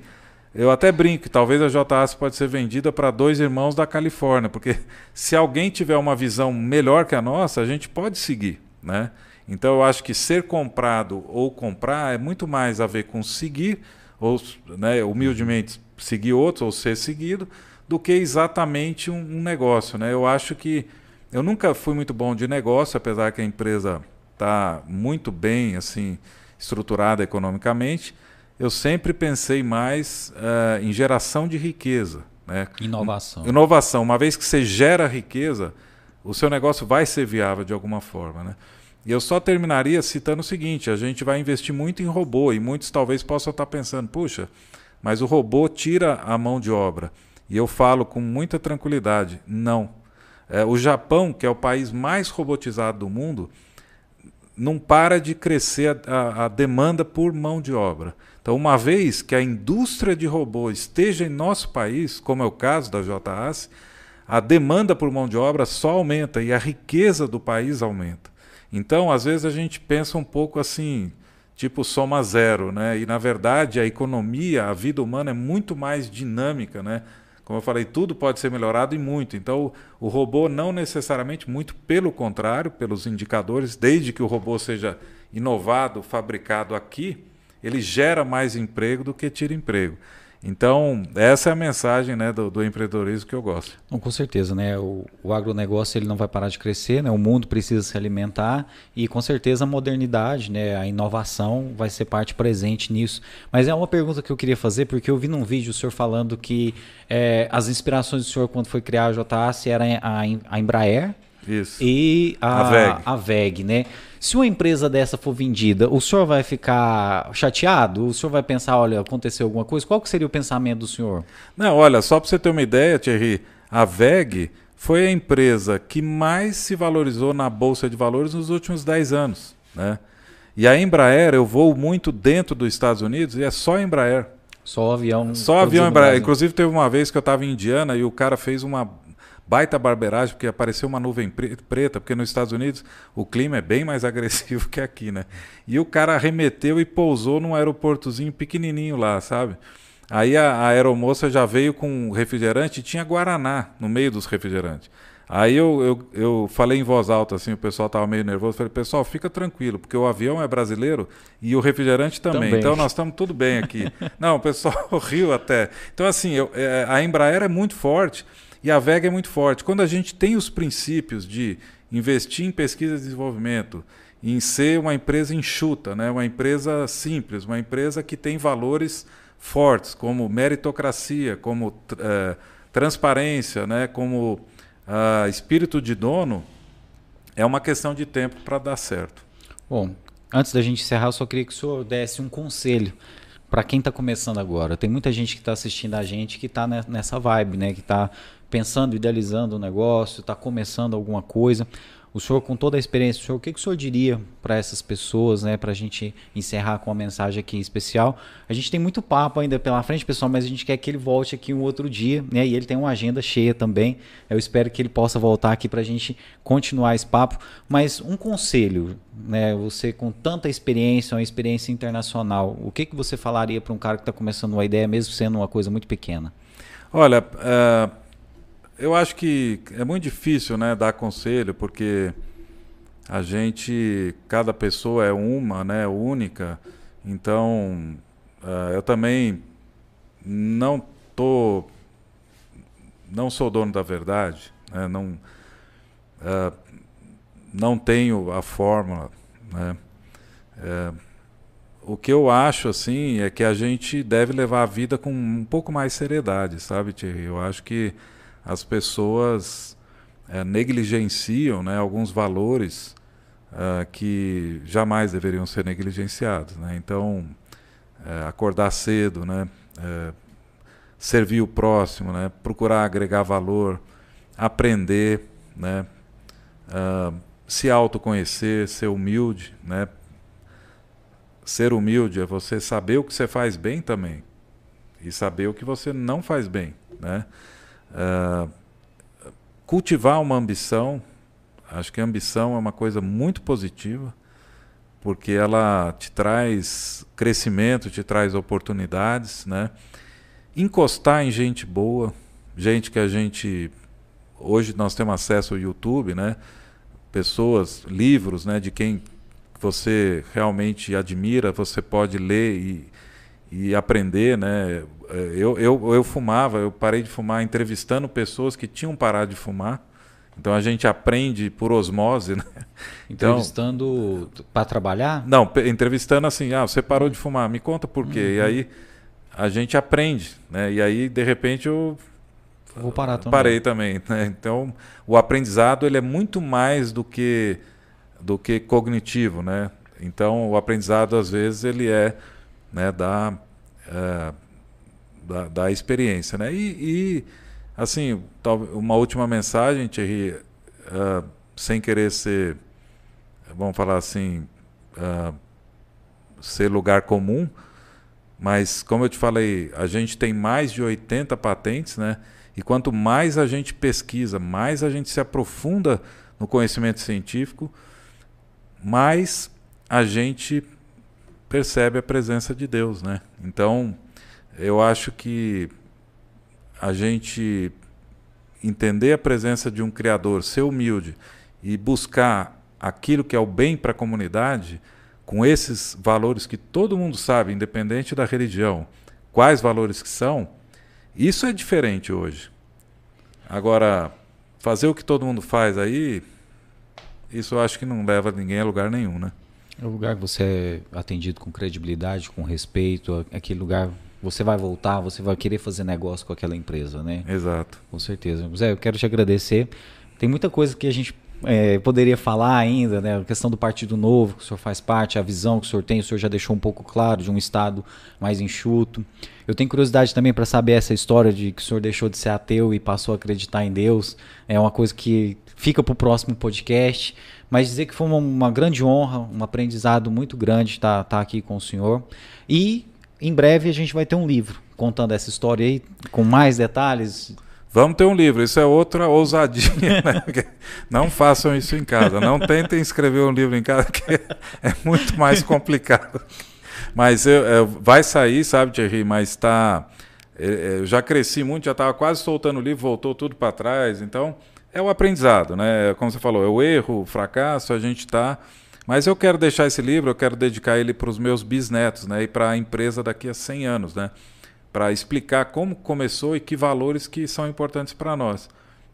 Speaker 2: Eu até brinco talvez a JAS pode ser vendida para dois irmãos da Califórnia, porque se alguém tiver uma visão melhor que a nossa, a gente pode seguir, né? Então eu acho que ser comprado ou comprar é muito mais a ver com seguir, ou né, humildemente seguir outros ou ser seguido, do que exatamente um, um, negócio. Né? Eu acho que eu nunca fui muito bom de negócio, apesar que a empresa está muito bem assim estruturada economicamente. Eu sempre pensei mais uh, em geração de riqueza. Né?
Speaker 1: Inovação.
Speaker 2: Inovação. Uma vez que você gera riqueza, o seu negócio vai ser viável de alguma forma. Né? E eu só terminaria citando o seguinte: a gente vai investir muito em robô, e muitos talvez possam estar pensando, puxa, mas o robô tira a mão de obra. E eu falo com muita tranquilidade: não. É, o Japão, que é o país mais robotizado do mundo, não para de crescer a, a, a, demanda por mão de obra. Então, uma vez que a indústria de robô esteja em nosso país, como é o caso da JAS, a demanda por mão de obra só aumenta e a riqueza do país aumenta. Então, às vezes a gente pensa um pouco assim, tipo soma zero, né? E na verdade a economia, a vida humana é muito mais dinâmica, né? Como eu falei, tudo pode ser melhorado e muito. Então, o, robô não necessariamente, muito pelo contrário, pelos indicadores, desde que o robô seja inovado, fabricado aqui, ele gera mais emprego do que tira emprego. Então, essa é a mensagem né, do, do empreendedorismo que eu gosto.
Speaker 1: Não, com certeza, né? O, o agronegócio ele não vai parar de crescer, né? o mundo precisa se alimentar e com certeza a modernidade, né? a inovação vai ser parte presente nisso. Mas é uma pergunta que eu queria fazer, porque eu vi num vídeo o senhor falando que é, as inspirações do senhor quando foi criar a JAC era a, a Embraer
Speaker 2: Isso.
Speaker 1: e a,
Speaker 2: a, VEG.
Speaker 1: a VEG, né? Se uma empresa dessa for vendida, o senhor vai ficar chateado? O senhor vai pensar, olha, aconteceu alguma coisa? Qual que seria o pensamento do senhor?
Speaker 2: Não, olha, só para você ter uma ideia, Thierry, a VEG foi a empresa que mais se valorizou na Bolsa de Valores nos últimos 10 anos. Né? E a Embraer, eu vou muito dentro dos Estados Unidos e é só a Embraer.
Speaker 1: Só avião.
Speaker 2: Só avião Embraer. Inclusive, teve uma vez que eu estava em Indiana e o cara fez uma baita barbeiragem, porque apareceu uma nuvem preta, porque nos Estados Unidos o clima é bem mais agressivo que aqui, né? E o cara arremeteu e pousou num aeroportozinho pequenininho lá, sabe? Aí a, a aeromoça já veio com refrigerante e tinha Guaraná no meio dos refrigerantes. Aí eu, eu, eu falei em voz alta, assim, o pessoal estava meio nervoso. Falei, pessoal, fica tranquilo, porque o avião é brasileiro e o refrigerante também. também. Então nós estamos tudo bem aqui. Não, o pessoal riu até. Então, assim, eu, é, a Embraer é muito forte. E a VEG é muito forte. Quando a gente tem os princípios de investir em pesquisa e desenvolvimento, em ser uma empresa enxuta, né? uma empresa simples, uma empresa que tem valores fortes, como meritocracia, como é, transparência, né? como uh, espírito de dono, é uma questão de tempo para dar certo.
Speaker 1: Bom, antes da gente encerrar, eu só queria que o senhor desse um conselho para quem está começando agora. Tem muita gente que está assistindo a gente que está nessa vibe, né? que está pensando, idealizando um negócio, está começando alguma coisa. O senhor, com toda a experiência, o, senhor, o que, que o senhor diria para essas pessoas, né, para a gente encerrar com uma mensagem aqui especial? A gente tem muito papo ainda pela frente, pessoal, mas a gente quer que ele volte aqui um outro dia, né? E ele tem uma agenda cheia também. Eu espero que ele possa voltar aqui para a gente continuar esse papo. Mas um conselho, né? Você com tanta experiência, uma experiência internacional, o que, que você falaria para um cara que está começando uma ideia, mesmo sendo uma coisa muito pequena?
Speaker 2: Olha, uh eu acho que é muito difícil né, dar conselho, porque a gente, cada pessoa é uma, né, única. Então, uh, eu também não estou não sou dono da verdade, né? não, uh, não tenho a fórmula. Né? Uh, o que eu acho assim é que a gente deve levar a vida com um pouco mais seriedade, sabe, Thierry? Eu acho que as pessoas é, negligenciam né, alguns valores uh, que jamais deveriam ser negligenciados. Né? Então, é, acordar cedo, né? É, servir o próximo, né? procurar agregar valor, aprender, né? Uh, se autoconhecer, ser humilde, né? Ser humilde é você saber o que você faz bem também e saber o que você não faz bem, né? Uh, cultivar uma ambição, acho que a ambição é uma coisa muito positiva, porque ela te traz crescimento, te traz oportunidades, né? Encostar em gente boa, gente que a gente hoje nós temos acesso ao YouTube, né? Pessoas, livros, né? De quem você realmente admira, você pode ler e, e aprender, né? É, eu, eu, eu fumava, eu parei de fumar entrevistando pessoas que tinham parado de fumar. Então a gente aprende por osmose, né?
Speaker 1: Então, entrevistando para trabalhar?
Speaker 2: Não, entrevistando assim, ah, você parou de fumar, me conta por quê. Uhum. E aí a gente aprende, né? E aí de repente eu
Speaker 1: vou parar também.
Speaker 2: Parei também, né? Então o aprendizado ele é muito mais do que do que cognitivo, né? Então o aprendizado às vezes ele é, né, da, é, da, da, experiência, né? E, e assim, uma última mensagem, Thierry, uh, sem querer ser, vamos falar assim, uh, ser lugar comum, mas como eu te falei, a gente tem mais de 80 patentes, né? E quanto mais a gente pesquisa, mais a gente se aprofunda no conhecimento científico, mais a gente percebe a presença de Deus, né? Então, eu acho que a gente entender a presença de um criador, ser humilde e buscar aquilo que é o bem para a comunidade, com esses valores que todo mundo sabe, independente da religião, quais valores que são, isso é diferente hoje. Agora, fazer o que todo mundo faz aí, isso eu acho que não leva ninguém a lugar nenhum, né?
Speaker 1: É o lugar que você é atendido com credibilidade, com respeito, aquele lugar você vai voltar, você vai querer fazer negócio com aquela empresa, né?
Speaker 2: Exato.
Speaker 1: Com certeza. Zé, eu quero te agradecer. Tem muita coisa que a gente é, poderia falar ainda, né? A questão do Partido Novo, que o senhor faz parte, a visão que o senhor tem, o senhor já deixou um pouco claro de um Estado mais enxuto. Eu tenho curiosidade também para saber essa história de que o senhor deixou de ser ateu e passou a acreditar em Deus. É uma coisa que fica para o próximo podcast. Mas dizer que foi uma, uma, grande honra, um aprendizado muito grande estar, estar aqui com o senhor. E em breve a gente vai ter um livro contando essa história aí, com mais detalhes.
Speaker 2: Vamos ter um livro, isso é outra ousadia. Né? Não façam isso em casa. Não tentem escrever um livro em casa, que é muito mais complicado. Mas eu, eu, vai sair, sabe, Thierry? Mas está. É, é, eu já cresci muito, já estava quase soltando o livro, voltou tudo para trás. Então, é o aprendizado, né? Como você falou, é o erro, o fracasso, a gente está. Mas eu quero deixar esse livro, eu quero dedicar ele para os meus bisnetos, né? E para a empresa daqui a 100 anos, né? Para explicar como começou e que valores que são importantes para nós,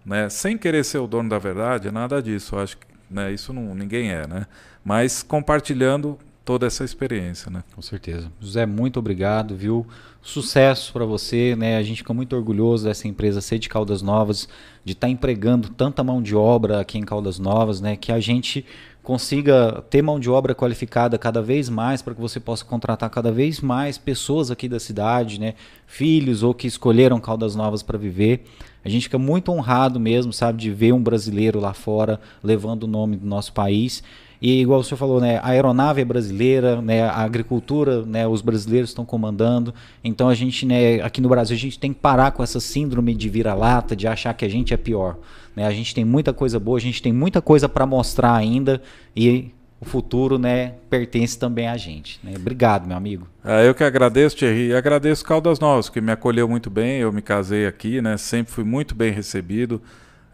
Speaker 2: né? Sem querer ser o dono da verdade, nada disso. Acho que né, isso não, ninguém é, né? Mas compartilhando toda essa experiência, né?
Speaker 1: Com certeza. José, muito obrigado, viu? Sucesso para você, né? A gente fica muito orgulhoso dessa empresa ser de Caldas Novas, de estar tá empregando tanta mão de obra aqui em Caldas Novas, né? Que a gente consiga ter mão de obra qualificada cada vez mais para que você possa contratar cada vez mais pessoas aqui da cidade, né? Filhos ou que escolheram Caldas Novas para viver. A gente fica muito honrado mesmo, sabe, de ver um brasileiro lá fora levando o nome do nosso país. E igual o senhor falou, né, a aeronave é brasileira, né, a agricultura, né, os brasileiros estão comandando. Então a gente, né, aqui no Brasil, a gente tem que parar com essa síndrome de vira-lata, de achar que a gente é pior. Né? A gente tem muita coisa boa, a gente tem muita coisa para mostrar ainda e o futuro, né, pertence também a gente. Né? Obrigado, meu amigo.
Speaker 2: É, eu que agradeço, Thierry, e agradeço Caldas Novas, que me acolheu muito bem. Eu me casei aqui, né, sempre fui muito bem recebido.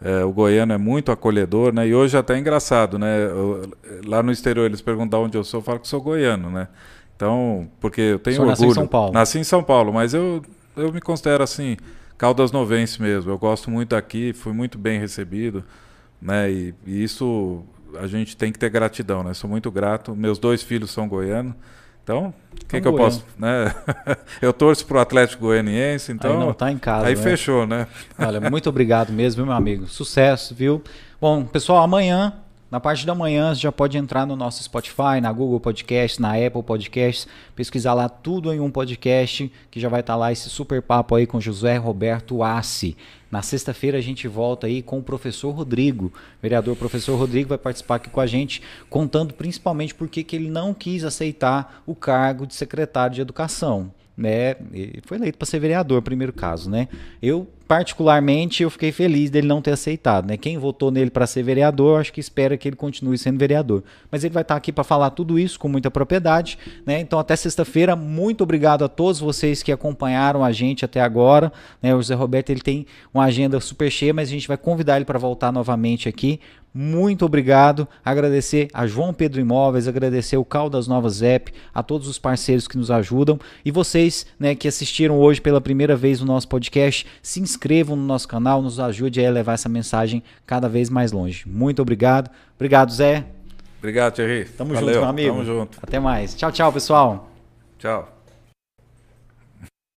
Speaker 2: É, o goiano é muito acolhedor, né? E hoje até é engraçado, né? Eu, lá no exterior eles perguntam onde eu sou, eu falo que sou goiano, né? Então, porque eu tenho orgulho. Nasci em
Speaker 1: São Paulo.
Speaker 2: Nasci em São Paulo, mas eu, eu me considero assim Caldas Novense mesmo. Eu gosto muito aqui, fui muito bem recebido, né? E, e, isso a gente tem que ter gratidão, né? Sou muito grato. Meus dois filhos são goianos. Então, o que, que eu posso, né? eu torço para o Atlético Goianiense, então. Aí
Speaker 1: não tá em casa.
Speaker 2: Aí
Speaker 1: né?
Speaker 2: fechou, né?
Speaker 1: Olha, muito obrigado mesmo, meu amigo. Sucesso, viu? Bom, pessoal, amanhã na parte da manhã você já pode entrar no nosso Spotify, na Google Podcast, na Apple Podcasts, pesquisar lá tudo em um podcast, que já vai estar tá lá esse super papo aí com José Roberto Assi. Na sexta-feira a gente volta aí com o professor Rodrigo. O vereador professor Rodrigo vai participar aqui com a gente, contando principalmente por que ele não quis aceitar o cargo de secretário de educação né? Ele foi eleito para ser vereador, primeiro caso, né? Eu particularmente eu fiquei feliz dele não ter aceitado, né? Quem votou nele para ser vereador, acho que espera que ele continue sendo vereador. Mas ele vai estar aqui para falar tudo isso com muita propriedade, né? Então até sexta-feira, muito obrigado a todos vocês que acompanharam a gente até agora, né? O José Roberto ele tem uma agenda super cheia, mas a gente vai convidar ele para voltar novamente aqui muito obrigado. Agradecer a João Pedro Imóveis, agradecer o Caldas Novas App, a todos os parceiros que nos ajudam e vocês né, que assistiram hoje pela primeira vez o no nosso podcast, se inscrevam no nosso canal, nos ajude a levar essa mensagem cada vez mais longe. Muito obrigado. Obrigado, Zé.
Speaker 2: Obrigado, Thierry.
Speaker 1: Tamo Valeu, junto, meu amigo. Tamo junto. Até mais. Tchau, tchau, pessoal.
Speaker 2: Tchau.